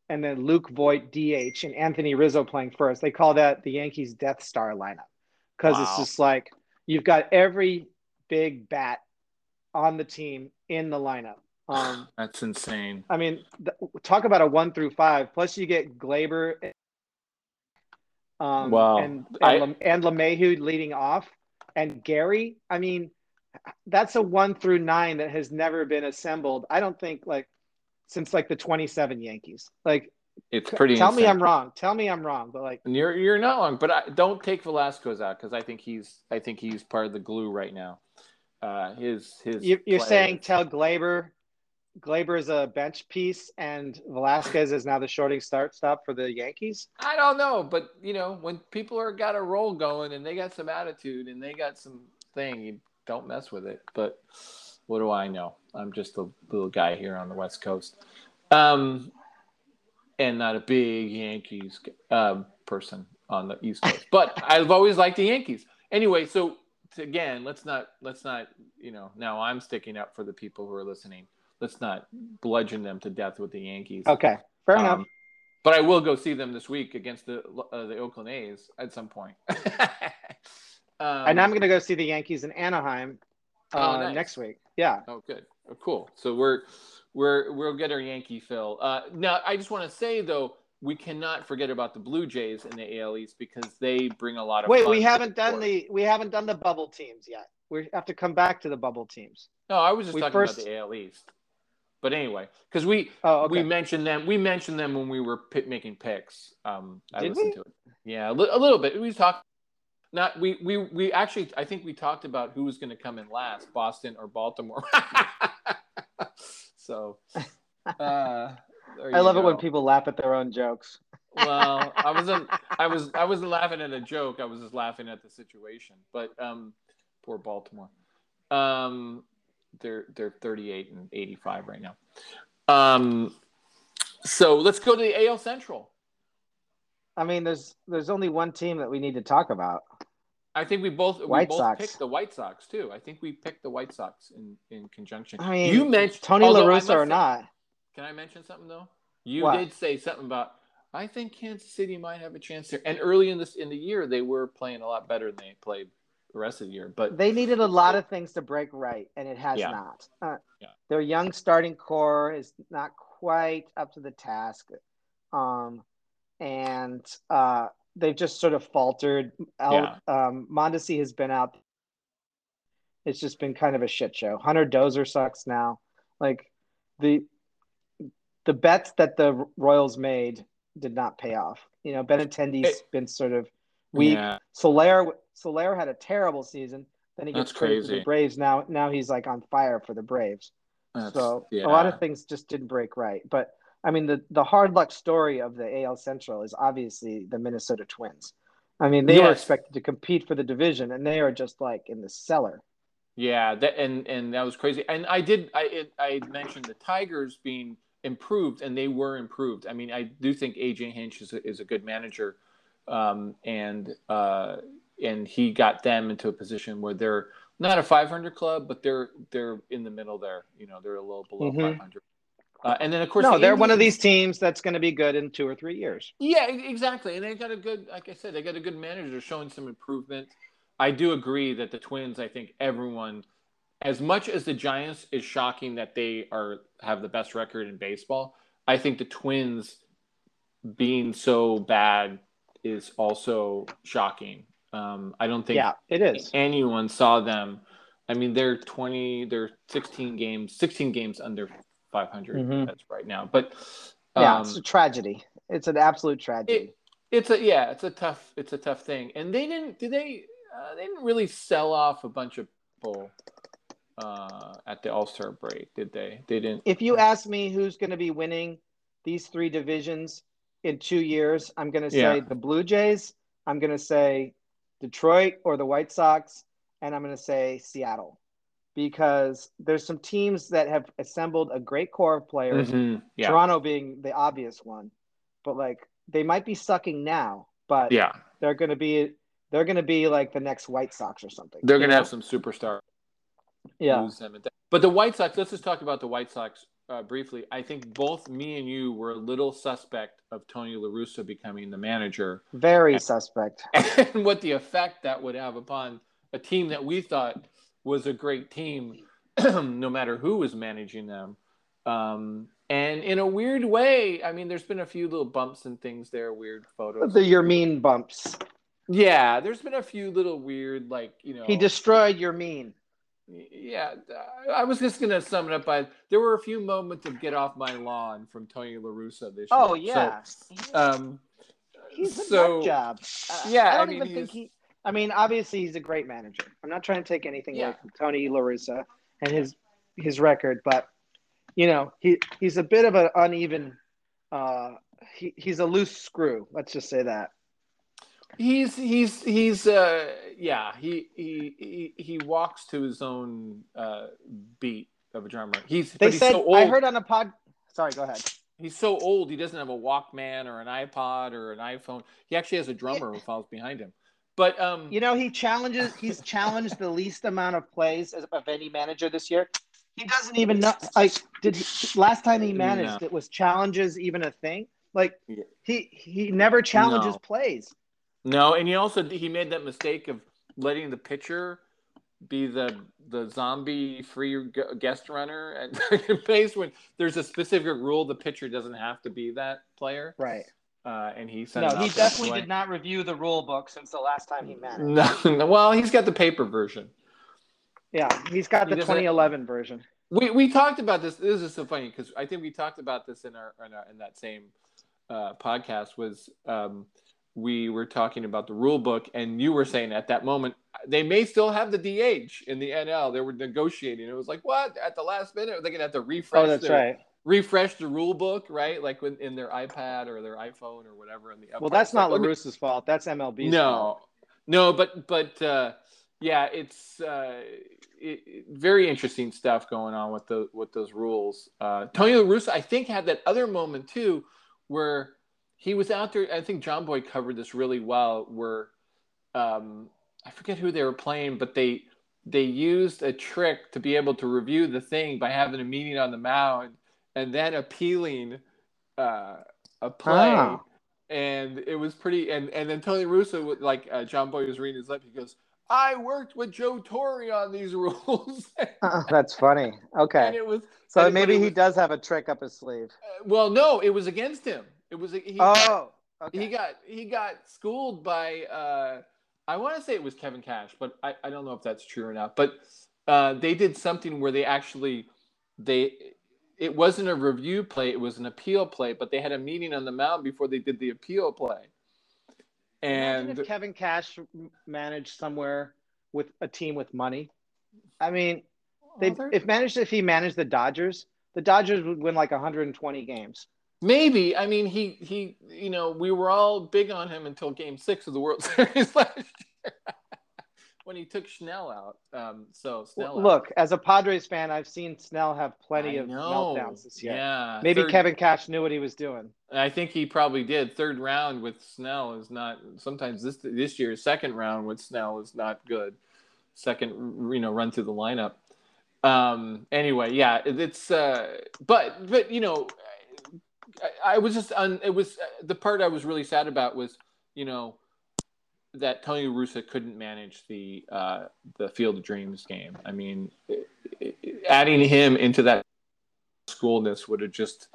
and then Luke Voit DH and Anthony Rizzo playing first. They call that the Yankees Death Star lineup because it's just like you've got every big bat on the team in the lineup. Um, That's insane. I mean, th- talk about a one through five. Plus, you get Gleyber, um, Wow. and and, I- and LeMahieu leading off, and Gary. I mean, that's a one through nine that has never been assembled. I don't think like since like the twenty-seven Yankees. Like, It's pretty. tell me. I'm wrong. Tell me I'm wrong. But like, You're you're not wrong, but I, don't take Velazquez out because I think he's I think he's part of the glue right now. Uh, his his. you, you're play saying tell Gleyber. Gleyber is a bench piece, and Velazquez is now the shorting start stop for the Yankees. I don't know, but you know when people are got a roll going and they got some attitude and they got some thing, you don't mess with it. But what do I know? I'm just a little guy here on the West Coast, um, and not a big Yankees um, person on the East Coast. But I've always liked the Yankees. Anyway, so to- again, let's not let's not you know now I'm sticking up for the people who are listening. Let's not bludgeon them to death with the Yankees. Okay, fair Um, enough. But I will go see them this week against the uh, the Oakland A's at some point. um, and I'm going to go see the Yankees in Anaheim uh, Oh, nice. next week. Yeah. oh, good, oh, cool. So we're we're we'll get our Yankee fill. Uh, now I just want to say though, we cannot forget about the Blue Jays in the AL East because they bring a lot of. Wait, we haven't done sport. the we haven't done the bubble teams yet. We have to come back to the bubble teams. No, I was just we talking first- about the AL East. But anyway, because we Oh, okay. we mentioned them. We mentioned them when we were pi making picks. Um, I Did listened we? to it. Yeah, a, li- a little bit. We talked. Not we we we actually. I think we talked about who was going to come in last, Boston or Baltimore. so, uh, I love it when people laugh at their own jokes. Well, I wasn't. I was. I wasn't laughing at a joke. I was just laughing at the situation. But um, poor Baltimore. Um, they're they're 38 and 85 right now. Um, so let's go to the AL Central. I mean, there's there's only one team that we need to talk about. I think we both we White both Sox. picked the White Sox too. I think we picked the White Sox in in conjunction. I mean, you mentioned Tony La Russa or say- not. Can I mention something though? You What? did say something about I think Kansas City might have a chance there. And early in this in the year, they were playing a lot better than they played the rest of the year. But They needed a lot of things to break right, and it has Yeah. not. Uh, Yeah. Their young starting core is not quite up to the task, um, and uh, they've just sort of faltered. Al, um, Mondesi has been out. It's just been kind of a shit show. Hunter Dozier sucks now. Like the the bets that the Royals made did not pay off. You know, Benintendi's It- been sort of weak. yeah, Soler Soler had a terrible season. Then he gets That's crazy. the Braves. Now now he's like on fire for the Braves. that's- so yeah. a lot of things just didn't break right. But I mean the the hard luck story of the AL Central is obviously the Minnesota Twins. I mean they were Yes. expected to compete for the division and they are just like in the cellar. Yeah, that and and that was crazy. And I did I it, I mentioned the Tigers being improved, and they were improved. I mean, I do think AJ Hinch is a, is a good manager, um, and uh, and he got them into a position where they're not a 500 club, but they're they're in the middle there. You know, they're a little below Mhm. 500. Uh, and then of course, no, the they're one of these teams that's going to be good in two or three years. Yeah, exactly. And they got a good, like I said, they got a good manager showing some improvement. I do agree that the Twins, I think everyone, as much as the Giants is shocking that they are have the best record in baseball, I think the Twins being so bad is also shocking. Um, I don't think Yeah, it is. anyone saw them. I mean, they're 20, they're 16 games, 16 games under 500. Mhm. That's right now. But yeah, um, it's a tragedy. It's an absolute tragedy. it, it's a yeah, it's a tough, it's a tough thing. And they didn't, did they? Uh, they didn't really sell off a bunch of people uh, at the All Star break, did they? They didn't. if you ask me who's going to be winning these three divisions in two years, I'm going to say Yeah. the Blue Jays, I'm going to say Detroit or the White Sox, and I'm going to say Seattle. Because there's some teams that have assembled a great core of players, Mhm, Yeah, Toronto being the obvious one. But like they might be sucking now, but yeah. they're going to be they're going to be like the next White Sox or something. They're going to have some superstar. yeah. But the White Sox, let's just talk about the White Sox uh, briefly. I think both me and you were a little suspect of Tony La Russa becoming the manager Very suspect. and what the effect that would have upon a team that we thought was a great team, no matter who was managing them. Um, and in a weird way, I mean, there's been a few little bumps and things there, weird photos. The your mean bumps. yeah, there's been a few little weird, like, you know. He destroyed your mean. Yeah, I was just gonna sum it up by there were a few moments of "get off my lawn" from Tony La Russa this year. Oh yeah, So, um, he's a so job. Uh, yeah, I I don't mean, even think he. I mean, obviously he's a great manager. I'm not trying to take anything Yeah. away from Tony La Russa and his his record, but you know he he's a bit of an uneven. Uh, he he's a loose screw. Let's just say that. he's he's he's uh yeah he he he, he walks to his own uh beat of a drummer. He's They he's said so old. I heard on a pod. Sorry, go ahead. he's so old. He doesn't have a Walkman or an iPod or an iPhone. He actually has a drummer who follows behind him. But um, You know, he challenges. He's challenged the least amount of plays as- of any manager this year. He doesn't even know. Like, did he, last time he managed No. it was challenges even a thing? Like, Yeah. he he never challenges No. plays. No, and he also he made that mistake of letting the pitcher be the the zombie free guest runner at second base when there's a specific rule the pitcher doesn't have to be that player. Right. Uh, and he sent No, he definitely did not review the rule book since the last time he met. No, no, well, he's got the paper version. Yeah, he's got He the 2011 version. We we talked about this. This is so funny because I think we talked about this in our in, our, in that same uh, podcast. Was um, we were talking about the rule book, and you were saying at that moment they may still have the DH in the NL. They were negotiating. It was like what at the last minute they're gonna have to refresh. Oh, that's their, right. Refresh the rule book, right? Like when, in their iPad or their iPhone or whatever. In the Well, that's not like, fault. That's MLB's no, fault. no, but but uh, yeah, it's uh, it, it- very interesting stuff going on with the with those rules. Uh, Tony La Russa, I think, had that other moment too, where he was out there. I think Jomboy covered this really well. Where um, I forget who they were playing, but they they used a trick to be able to review the thing by having a meeting on the mound and then appealing uh, a play. Ah. And it was pretty. And and then Tony Russo, would- like uh, Jomboy was reading his lip, he goes, "I worked with Joe Torre on these rules." Uh, that's funny. Okay. and it was So maybe it he does have a trick up his sleeve. uh, well, no, it was against him. It was he. got- Oh, okay. he got he got schooled by uh I want to say it was Kevin Cash, but I, I don't know if that's true or not. But uh, they did something where they actually they it wasn't a review play, it was an appeal play, but they had a meeting on the mound before they did the appeal play. Imagine And if Kevin Cash managed somewhere with a team with money. I mean, they, if managed if he managed the Dodgers, the Dodgers would win like 120 games. maybe I mean he he you know we were all big on him until Game Six of the World Series last year when he took Schnell out. Um, so Snell out. Look, as a Padres fan, I've seen Snell have plenty I of know. meltdowns this year. Yeah, Maybe third- Kevin Cash knew what he was doing. I think he probably did. Third round with Snell is not. Sometimes this this year's second round with Snell is not good. Second, you know, run through the lineup. Um. Anyway, yeah, it- it's. Uh. But but you know, I, I was just on. It was the part I was really sad about was you know that Tony Russa couldn't manage the uh the Field of Dreams game. I mean, it- it- adding him into that schoolness would have just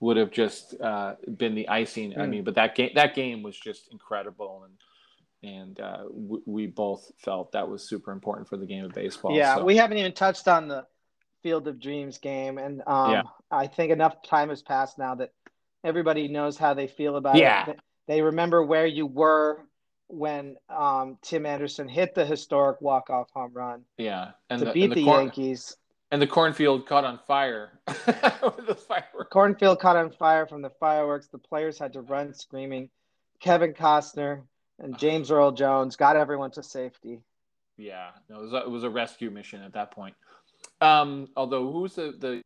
would have just uh, been the icing. Mm. I hmm. mean, but that game that game was just incredible, and and uh, w- we both felt that was super important for the game of baseball. Yeah, so. we haven't even touched on the Field of Dreams game, and um, yeah. I think enough time has passed now that everybody knows how they feel about yeah. it. They remember where you were when um, Tim Anderson hit the historic walk off home run. Yeah, and to the, beat and the, the cor- Yankees. And the cornfield caught on fire. the fireworks. Cornfield caught on fire from the fireworks. The players had to run screaming. Kevin Costner and James Earl Jones got everyone to safety. Yeah, no, it was a, it was a rescue mission at that point. Um, although who's the the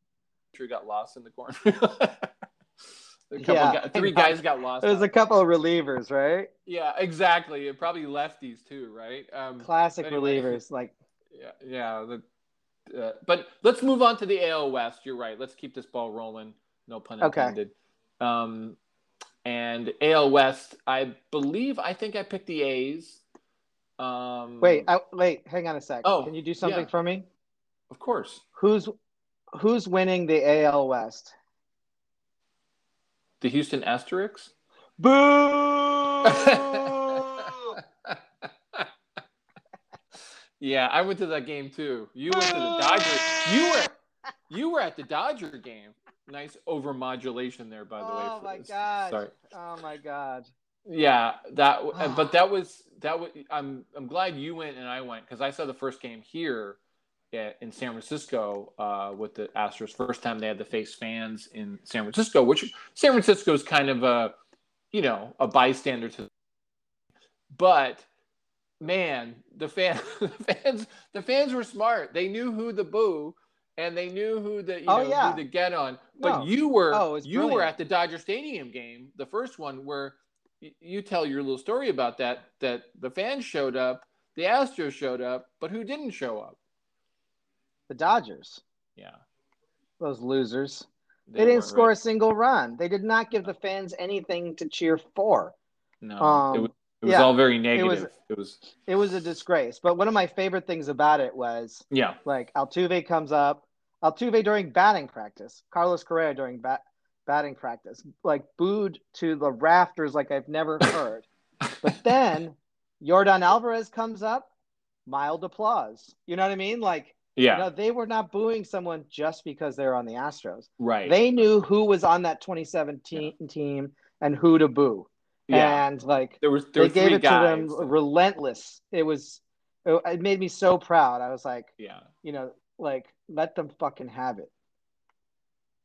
who got lost in the cornfield? A couple yeah, guys, three guys got lost. There's a couple of relievers, right? Yeah, exactly. It Probably lefties too, right? Um, Classic anyway, relievers, like. Yeah, yeah. The, uh, but let's move on to the AL West. You're right. Let's keep this ball rolling. No pun intended. Okay. Um, and AL West, I believe, I think I picked the A's. Um, wait, I, wait, hang on a sec. Oh, can you do something yeah. for me? Of course. Who's who's winning the AL West? The Houston Asterix? Boo! yeah, I went to that game too. You went to the Dodger. You were you were at the Dodger game. Nice overmodulation there, by the oh way. Oh my god! Sorry. Oh my god. Yeah, that. but that was that was. I'm I'm glad you went and I went because I saw the first game here in San Francisco uh, with the Astros. First time they had to face fans in San Francisco, which San Francisco is kind of a, you know, a bystander to. But man, the fan, the fans, the fans were smart. They knew who the boo, and they knew who the you oh, know yeah. who to get on. But no. you were oh, you brilliant. were at the Dodger Stadium game, the first one where you tell your little story about that. That the fans showed up, the Astros showed up, but who didn't show up? The Dodgers. Yeah. Those losers. They, they didn't score right. a single run. They did not give the fans anything to cheer for. No, um, it was, it was yeah, all very negative. It was, it was it was a disgrace. But one of my favorite things about it was yeah, like Altuve comes up, Altuve during batting practice, Carlos Correa during bat, batting practice, like booed to the rafters like I've never heard. but then Yordan Alvarez comes up, mild applause. You know what I mean? Like yeah. No, they were not booing someone just because they're on the Astros. Right. They knew who was on that 2017 yeah. team and who to boo. Yeah. And like there was there they gave it guys. to them relentless. It was it made me so proud. I was like, yeah, you know, like let them fucking have it.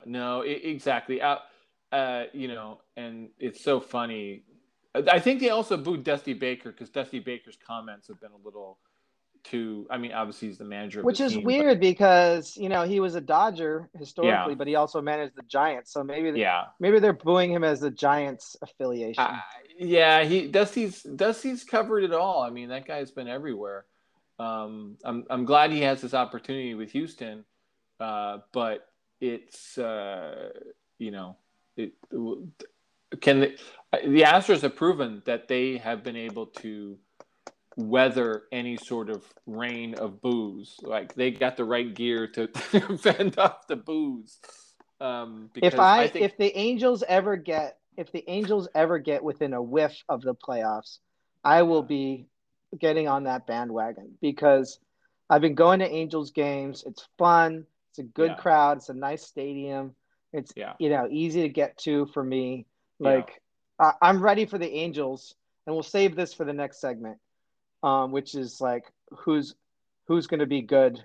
No, it, exactly. Uh, uh, you know, and it's so funny. I think they also booed Dusty Baker because Dusty Baker's comments have been a little to I mean obviously he's the manager Which the is team, weird but... because you know he was a Dodger historically, yeah. but he also managed the Giants. So maybe yeah. maybe they're booing him as the Giants affiliation. Uh, yeah, he Dusty's Dusty's covered it all. I mean that guy's been everywhere. Um, I'm I'm glad he has this opportunity with Houston, uh, but it's uh, you know it can the, the Astros have proven that they have been able to weather any sort of rain of booze. Like they got the right gear to fend off the booze. Um, if I, I think... if the Angels ever get if the Angels ever get within a whiff of the playoffs, I will be getting on that bandwagon because I've been going to Angels games. It's fun. It's a good yeah. crowd. It's a nice stadium. It's yeah. you know easy to get to for me. Like yeah. I, I'm ready for the Angels, and we'll save this for the next segment um, which is like who's who's going to be good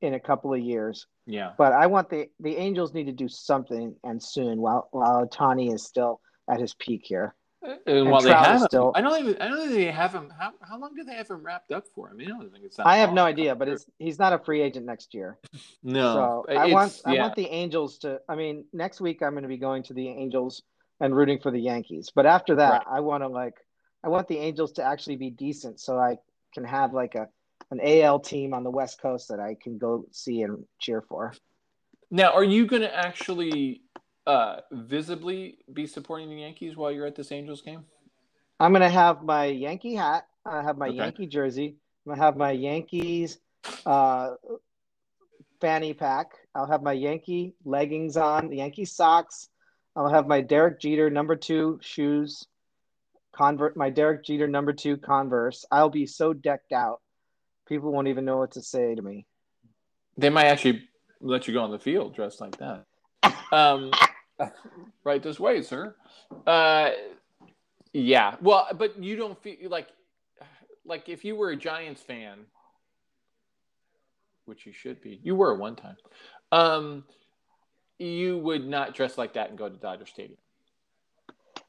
in a couple of years. Yeah. But I want the the Angels need to do something and soon while while Ohtani is still at his peak here. Uh, and, and while they have still, I don't even I don't think they have him. How, how long do they have him wrapped up for? I mean, I don't think it's. I have no idea, but it's he's not a free agent next year. no. So I want yeah. I want the Angels to. I mean, next week I'm going to be going to the Angels and rooting for the Yankees. But after that, right. I want to like I want the Angels to actually be decent so I can have like a an AL team on the West Coast that I can go see and cheer for. Now, are you going to actually uh, visibly be supporting the Yankees while you're at this Angels game? I'm going to have my Yankee hat. I have my okay. Yankee jersey. I'm going to have my Yankees uh, fanny pack. I'll have my Yankee leggings on, the Yankee socks. I'll have my Derek Jeter number two shoes, convert my Derek Jeter number two Converse. I'll be so decked out, people won't even know what to say to me. They might actually let you go on the field dressed like that. Um, right this way, sir. Uh, yeah. Well, but you don't feel like like if you were a Giants fan, which you should be. You were one time. Um, you would not dress like that and go to Dodger Stadium.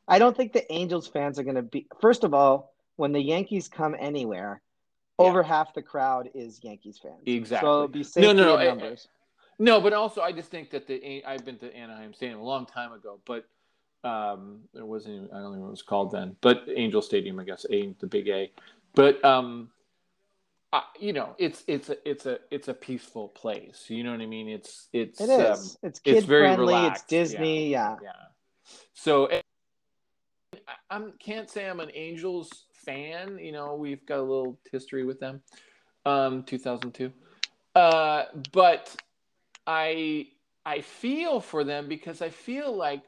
I don't think the Angels fans are going to be. First of all, when the Yankees come anywhere, yeah. over half the crowd is Yankees fans. Exactly. So be no, no, no. numbers. no, but also I just think that the I've been to Anaheim Stadium a long time ago, but um, it wasn't. I don't know what it was called then, but Angel Stadium, I guess, A, the big A. But um, you know, it's it's a it's a it's a peaceful place. You know what I mean? It's it's it is. Um, it's kid it's very friendly. Relaxed. It's Disney. Yeah. Yeah. yeah. So I can't say I'm an Angels fan. You know, we've got a little history with them. Um, 2002. Uh, but I I feel for them because I feel like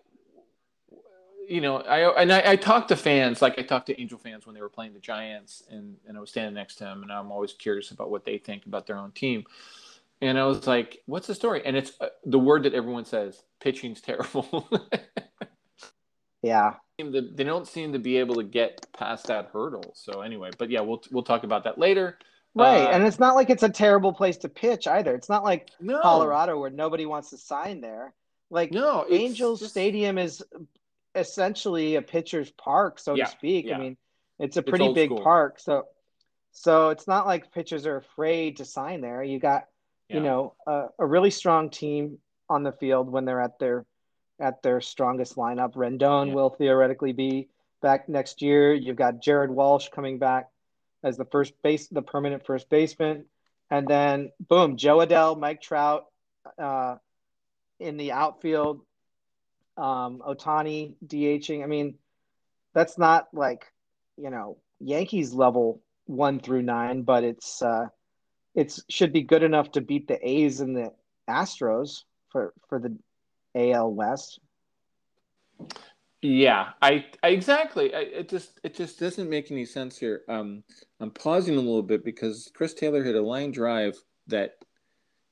you know, I and I, I talked to fans, like I talked to Angel fans when they were playing the Giants, and and I was standing next to them, and I'm always curious about what they think about their own team. And I was like, "What's the story?" And it's uh, the word that everyone says: pitching's terrible. yeah, they don't seem to be able to get past that hurdle. So anyway, but yeah, we'll we'll talk about that later. Right, uh, and it's not like it's a terrible place to pitch either. It's not like no. Colorado where nobody wants to sign there. Like no, Angels just... Stadium is essentially a pitcher's park, so yeah, to speak. Yeah. I mean, it's a pretty it's big school. park, so so it's not like pitchers are afraid to sign there. You got yeah. you know a, a, really strong team on the field when they're at their at their strongest lineup. Rendon will theoretically be back next year. You've got Jared Walsh coming back as the first base, the permanent first baseman, and then boom, Jo Adell, Mike Trout. Uh, in the outfield, um, Ohtani DHing. I mean, that's not like you know Yankees level one through nine, but it's uh, it's should be good enough to beat the A's and the Astros for for the AL West. Yeah, I, I exactly. I, it just it just doesn't make any sense here. Um, I'm pausing a little bit because Chris Taylor hit a line drive that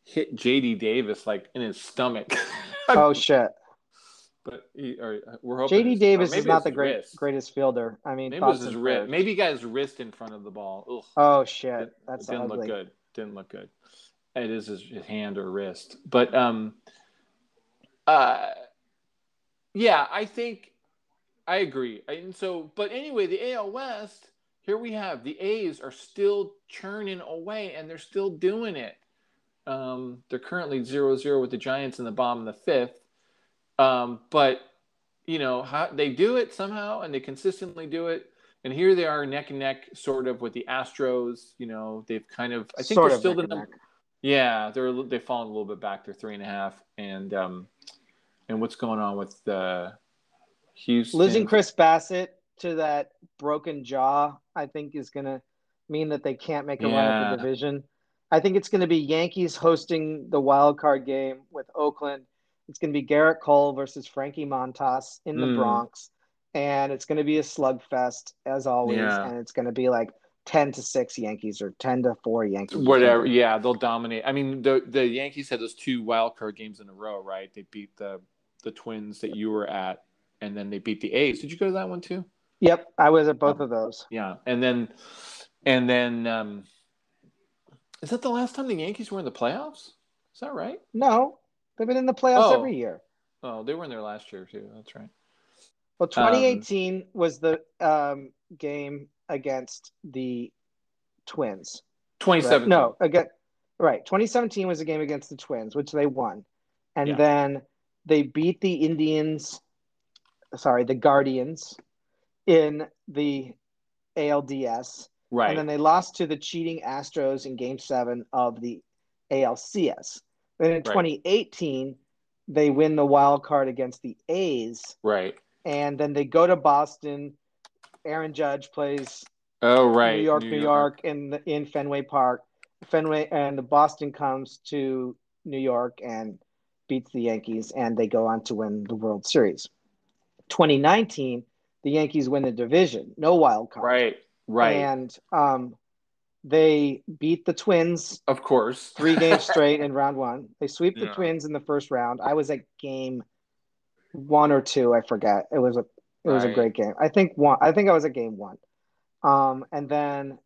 hit JD Davis like in his stomach. oh shit! But he, or uh, we're hoping JD Davis is not the great, wrist. greatest fielder. I mean, maybe it was his wrist. Maybe he got his wrist in front of the ball. Ugh. Oh shit, it, that's it didn't ugly. look good. Didn't look good. It is his, his hand or wrist, but um, uh, yeah, I think I agree. And so, but anyway, the AL West. Here we have the A's are still churning away, and they're still doing it. Um, they're currently 0-0 with the Giants in the bottom of the fifth. Um, but you know how they do it somehow, and they consistently do it. And here they are, neck and neck, sort of with the Astros. You know, they've kind of. I think sort they're still the number. Yeah, they're they've fallen a little bit back. They're three and a half, and um, and what's going on with uh, Houston losing Chris Bassitt to that broken jaw? I think is going to mean that they can't make a yeah. run at the division. I think it's going to be Yankees hosting the wild card game with Oakland it's going to be Gerrit Cole versus Frankie Montas in the mm. Bronx, and it's going to be a slugfest as always, yeah. and it's going to be like ten to six Yankees or ten to four Yankees. Whatever, yeah, they'll dominate. I mean, the the Yankees had those two wild card games in a row, right? They beat the the Twins that you were at, and then they beat the A's. Did you go to that one too? Yep, I was at both of those. Yeah, and then and then um, is that the last time the Yankees were in the playoffs? Is that right? No, They've been in the playoffs oh. every year. Oh, they were in there last year too. That's right. Well, 2018 um, was the um, game against the Twins. 2017. Right? No, again, right. 2017 was a game against the Twins, which they won, and yeah. then they beat the Indians. Sorry, the Guardians in the ALDS. Right. And then they lost to the cheating Astros in Game Seven of the ALCS. Then in right. 2018, they win the wild card against the A's. Right. And then they go to Boston. Aaron Judge plays. Oh right, New York, New, New York, York, in the, in Fenway Park. Fenway and the Boston comes to New York and beats the Yankees, and they go on to win the World Series. 2019, the Yankees win the division, no wild card. Right. Right. And um, they beat the Twins of course. three games straight in round one. They sweep the Yeah. Twins in the first round. I was at game one or two. I forget. It was a it was a great game. I think one. I think I was at game one. Um, and then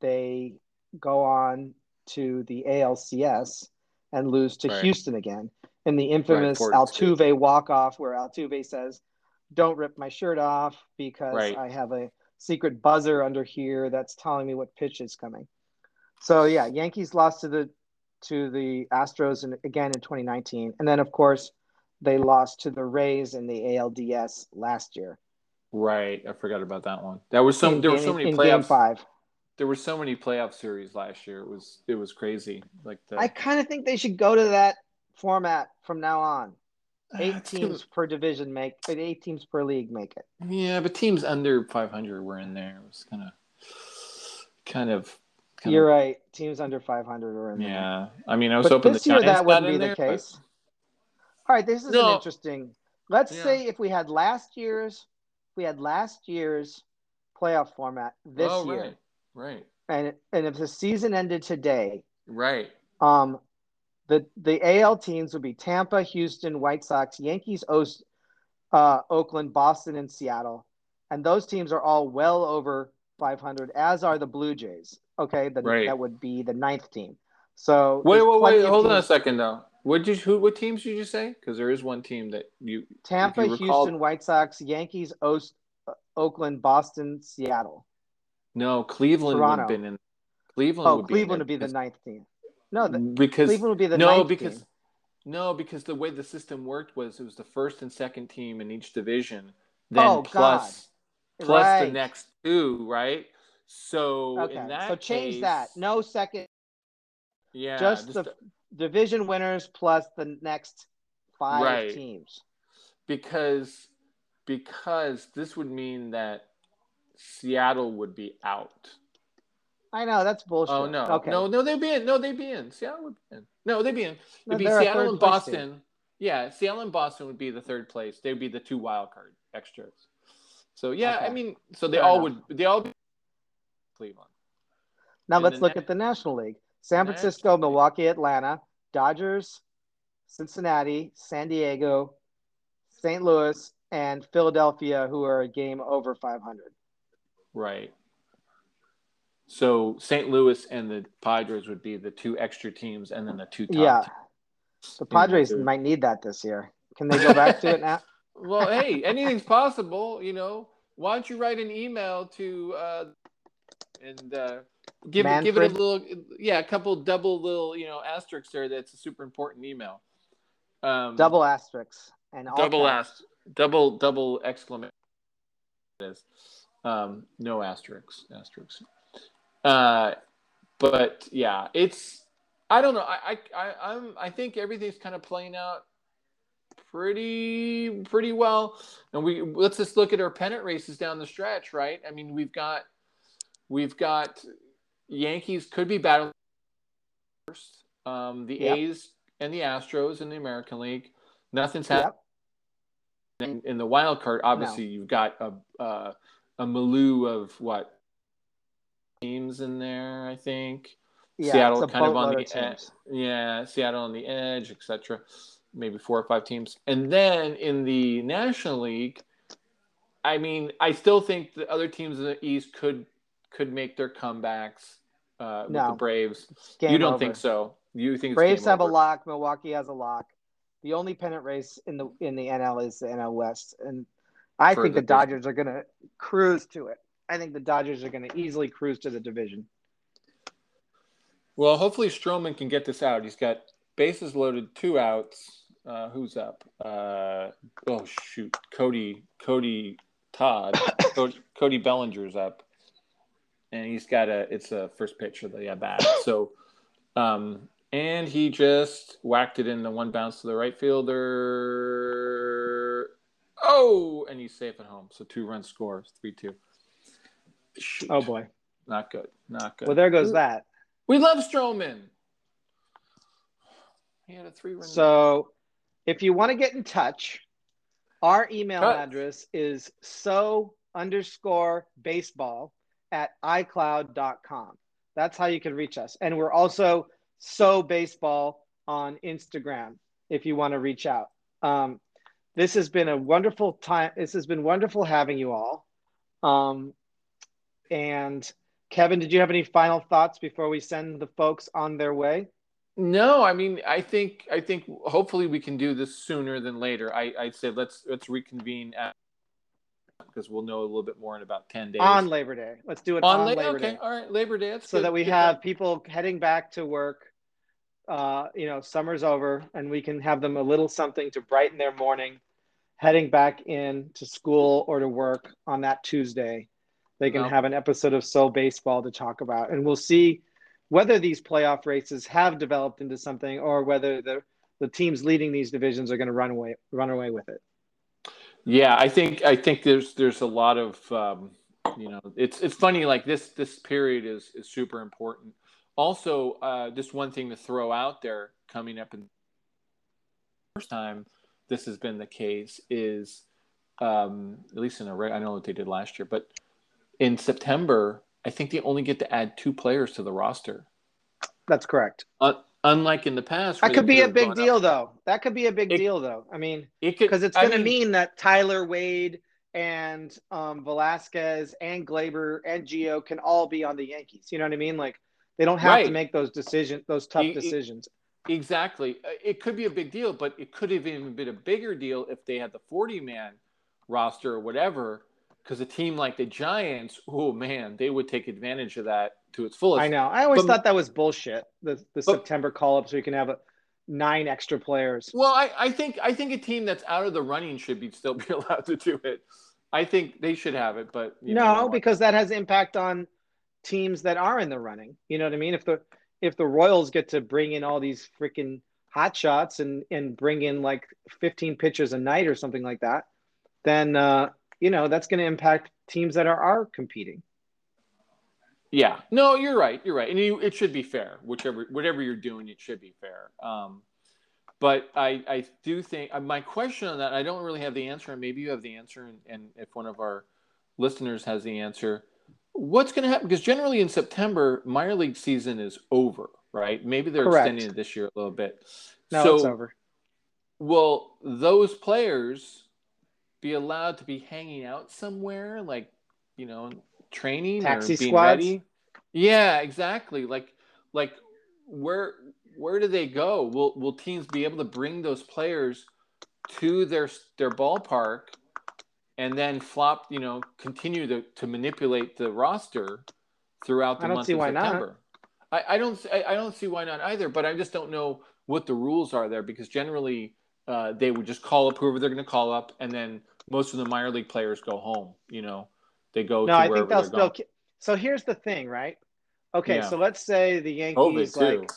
they go on to the ALCS and lose to Right. Houston again in the infamous two. Altuve walk off, where Altuve says, "Don't rip my shirt off because Right. I have a secret buzzer under here that's telling me what pitch is coming." So yeah, Yankees lost to the to the Astros in, again in 2019, and then of course they lost to the Rays in the ALDS last year. Right. I forgot about that one. There was so in there were so many in game playoffs. five. There were so many playoff series last year. It was it was crazy. Like the I kind of think they should go to that format from now on. Eight It's too- teams per division make eight teams per league make it. Yeah, but teams under 500 were in there. It was kind of, kind of, kind You're of. right. Teams under 500 are in there. Yeah, I mean, I was But hoping this year Giants that wouldn't be the there, but- case. All right, this is No. an interesting. Let's Yeah. say if we had last year's, we had last year's playoff format this oh, year, right, right, and and if the season ended today, right. um, the the AL teams would be Tampa, Houston, White Sox, Yankees, O's, uh, Oakland, Boston, and Seattle, and those teams are all well over 500, as are the Blue Jays. Okay, the, Right. that would be the ninth team. So Wait, wait, wait. Hold on a second, though. What did you? Who? What teams did you say? Because there is one team that you. Tampa, you recall- Houston, White Sox, Yankees, O's, uh, Oakland, Boston, Seattle. No, Cleveland would have been in. Cleveland Oh, would Cleveland be would be the ninth team. No, the, mm, because Cleveland would be the no because team. no because the way the system worked was it was the first and second team in each division, then Oh, plus plus the Right. next two, right? So Okay, in that so change case- that. No second, Yeah, just the division winners plus the next five Right. teams. because because this would mean that Seattle would be out. I know that's bullshit. Oh no, Okay. no, no, they'd be in. No, they'd be in. Seattle would be in. No, they'd be in. It'd be Seattle and Boston. Yeah, Seattle and Boston would be the third place. They'd be the two wild card extras. So yeah, I mean, so they Fair all enough. would. They all be Cleveland. Now And let's look next- at the National League. San Francisco, league. Milwaukee, Atlanta, Dodgers, Cincinnati, San Diego, St. Louis, and Philadelphia, who are a game over 500. Right. So St. Louis and the Padres would be the two extra teams, and then the two top. Yeah. teams. The Padres Yeah. might need that this year. Can they go back to it now? Well, hey, anything's possible. You know, why don't you write an email to uh, and uh, give it, give it a little, yeah, a couple double little, you know, asterisks there. That's a super important email. Um, Double asterisks and all double ast, double double exclamation. It is. Um, no asterisks, asterisks. Uh, but yeah, it's. I don't know. I, I, I'm. I think everything's kind of playing out pretty pretty well. And we let's just look at our pennant races down the stretch, right? I mean, we've got we've got Yankees could be battling first. Um, the Yep. A's and the Astros in the American League. Nothing's happened Yep. in, in the wild card. Obviously, you've got a uh, a milieu of what teams in there. I think. Yeah, Seattle kind of on the edge. Yeah, Seattle on the edge, etc. Maybe four or five teams, and then in the National League, I mean, I still think the other teams in the East could could make their comebacks uh, with No. the Braves. Game you don't over. think so? You think Braves have over? a lock. Milwaukee has a lock. The only pennant race in the in the NL is the NL West, and I For think the the Dodgers are going to cruise to it. I think the Dodgers are going to easily cruise to the division. Well, hopefully Stroman can get this out. He's got bases loaded, two outs. Uh, who's up? Uh, oh shoot, Cody, Cody Todd, Cody, Cody Bellinger's up, and he's got a. It's a first pitch of the at bat. So, um, and he just whacked it in the one bounce to the right fielder. Oh, and he's safe at home. So two run scores, three two. Shoot. Oh boy! not good, not good. Well, there goes that. We love Stroman. He had a three run. So, if you want to get in touch, Our email Cut. address is so underscore baseball at iCloud.com. That's how you can reach us. And we're also so baseball on Instagram if you want to reach out. Um, this has been a wonderful time. This has been wonderful having you all. Um, and Kevin, did you have any final thoughts before we send the folks on their way? No, I mean, I think I think hopefully we can do this sooner than later. I I'd say let's let's reconvene at, because we'll know a little bit more in about ten days. On Labor Day. Let's do it on, on, La- Labor okay, Day. all right, Labor Day. That's so good. that we Good have job. people heading back to work. Uh, you know, summer's over, and we can have them a little something to brighten their morning, heading back in to school or to work on that Tuesday. They can have an episode of So Baseball to talk about, and we'll see whether these playoff races have developed into something or whether the the teams leading these divisions are going to run away run away with it. Yeah, I think I think there's there's a lot of um, you know it's it's funny like this this period is is super important. Also, uh, just one thing to throw out there coming up in the first time this has been the case is um, at least in a I know what they did last year, but in September I think they only get to add two players to the roster. That's correct. Un- unlike in the past, That could be a big deal, up- though. That could be a big It- deal, though. I mean, It because it's I going to mean- mean that Tyler Wade and um, Velazquez and Gleyber and Gio can all be on the Yankees. You know what I mean? Like they don't have to make those decisions, those tough e- decisions. Exactly. Uh, It could be a big deal, but it could have even been a bigger deal if they had the 40 man roster or whatever. Because a team like the Giants, oh man, they would take advantage of that to its fullest. I know. I always But- thought that was bullshit. The the September call up so you can have a, nine extra players. Well, I, I think I think a team that's out of the running should be still be allowed to do it. I think they should have it, but you know, No, because that has impact on teams that are in the running. You know what I mean? If the if the Royals get to bring in all these freaking hot shots and and bring in like 15 pitchers a night or something like that, then uh, you know that's going to impact teams that are are competing. Yeah, no, you're right. You're right, and you, it should be fair. Whichever, whatever you're doing, it should be fair. Um, but I, I do think uh, my question on that, I don't really have the answer, and maybe you have the answer, and, and if one of our listeners has the answer, what's going to happen? Because generally in September, minor league season is over, right? Maybe they're Correct. extending it this year a little bit. No, so, it's over. will those players be allowed to be hanging out somewhere, like you know, training Taxi or being squads? ready? Yeah, exactly. Like, like where where do they go? Will will teams be able to bring those players to their their ballpark and then flop? You know, continue to to manipulate the roster throughout the I don't month see of why not. I, I don't I, I don't see why not either, but I just don't know what the rules are there because generally uh, they would just call up whoever they're going to call up, and then most of the minor league players go home. You know, they go No, to I think they'll still. going. So here's the thing, right? Okay, Yeah. so let's say the Yankees like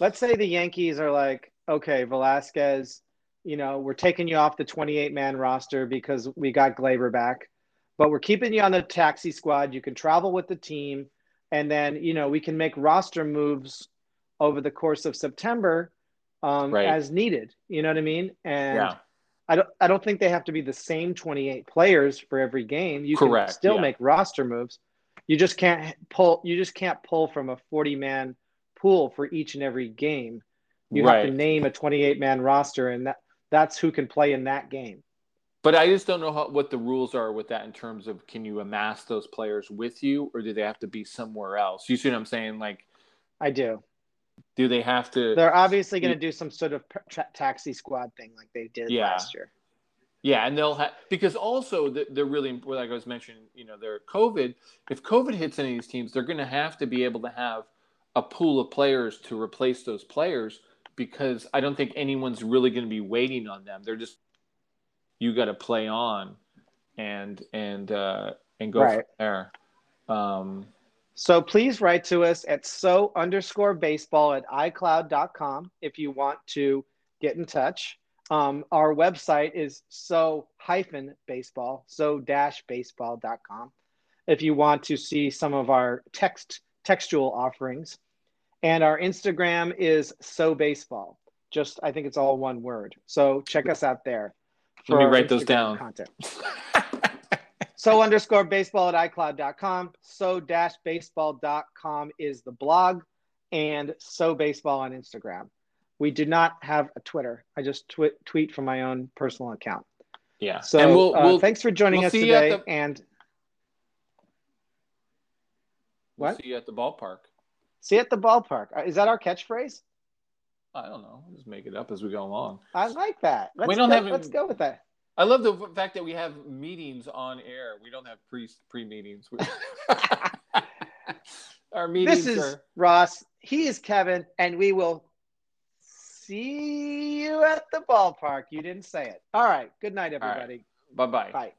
let's say the Yankees are like, okay, Velazquez, you know, we're taking you off the 28 man roster because we got Gleyber back, but we're keeping you on the taxi squad. You can travel with the team, and then, you know, we can make roster moves over the course of September um, Right. as needed. You know what I mean? And yeah, I don't, I don't think they have to be the same 28 players for every game. You Correct, can still yeah. make roster moves. You just can't pull. You just can't pull from a 40 man pool for each and every game. You have to name a 28 man roster, and that that's who can play in that game. But I just don't know how, what the rules are with that in terms of can you amass those players with you, or do they have to be somewhere else? You see what I'm saying? Like, I do. Do they have to? They're obviously going to do some sort of tra- taxi squad thing like they did Yeah. last year. Yeah, and they'll have because also they're really like I was mentioning. You know, they're COVID. If COVID hits any of these teams, they're going to have to be able to have a pool of players to replace those players because I don't think anyone's really going to be waiting on them. They're just you got to play on and and uh, and go Right. from there. Um, So please write to us at so underscore baseball at iCloud.com if you want to get in touch. Um, our website is so hyphen baseball, so dash baseball.com if you want to see some of our text textual offerings. And our Instagram is so baseball. Just I think it's all one word. So check us out there. Let me write those down. Content. So underscore baseball at iCloud.com. So dash baseball.com is the blog and so baseball on Instagram. We do not have a Twitter. I just twi- tweet from my own personal account. yeah. So and we'll, uh, we'll, thanks for joining we'll us see you at today. the- And we'll what? see you at the ballpark. see you at the ballpark. Uh, Is that our catchphrase? I don't know. Just make it up as we go along. I like that. Let's We don't go, have- let's go with that. I love the fact that we have meetings on air. We don't have pre pre meetings. Our meetings This is are Ross. He is Kevin, and we will see you at the ballpark. You didn't say it. All right. Good night, right. everybody. bye bye. Bye.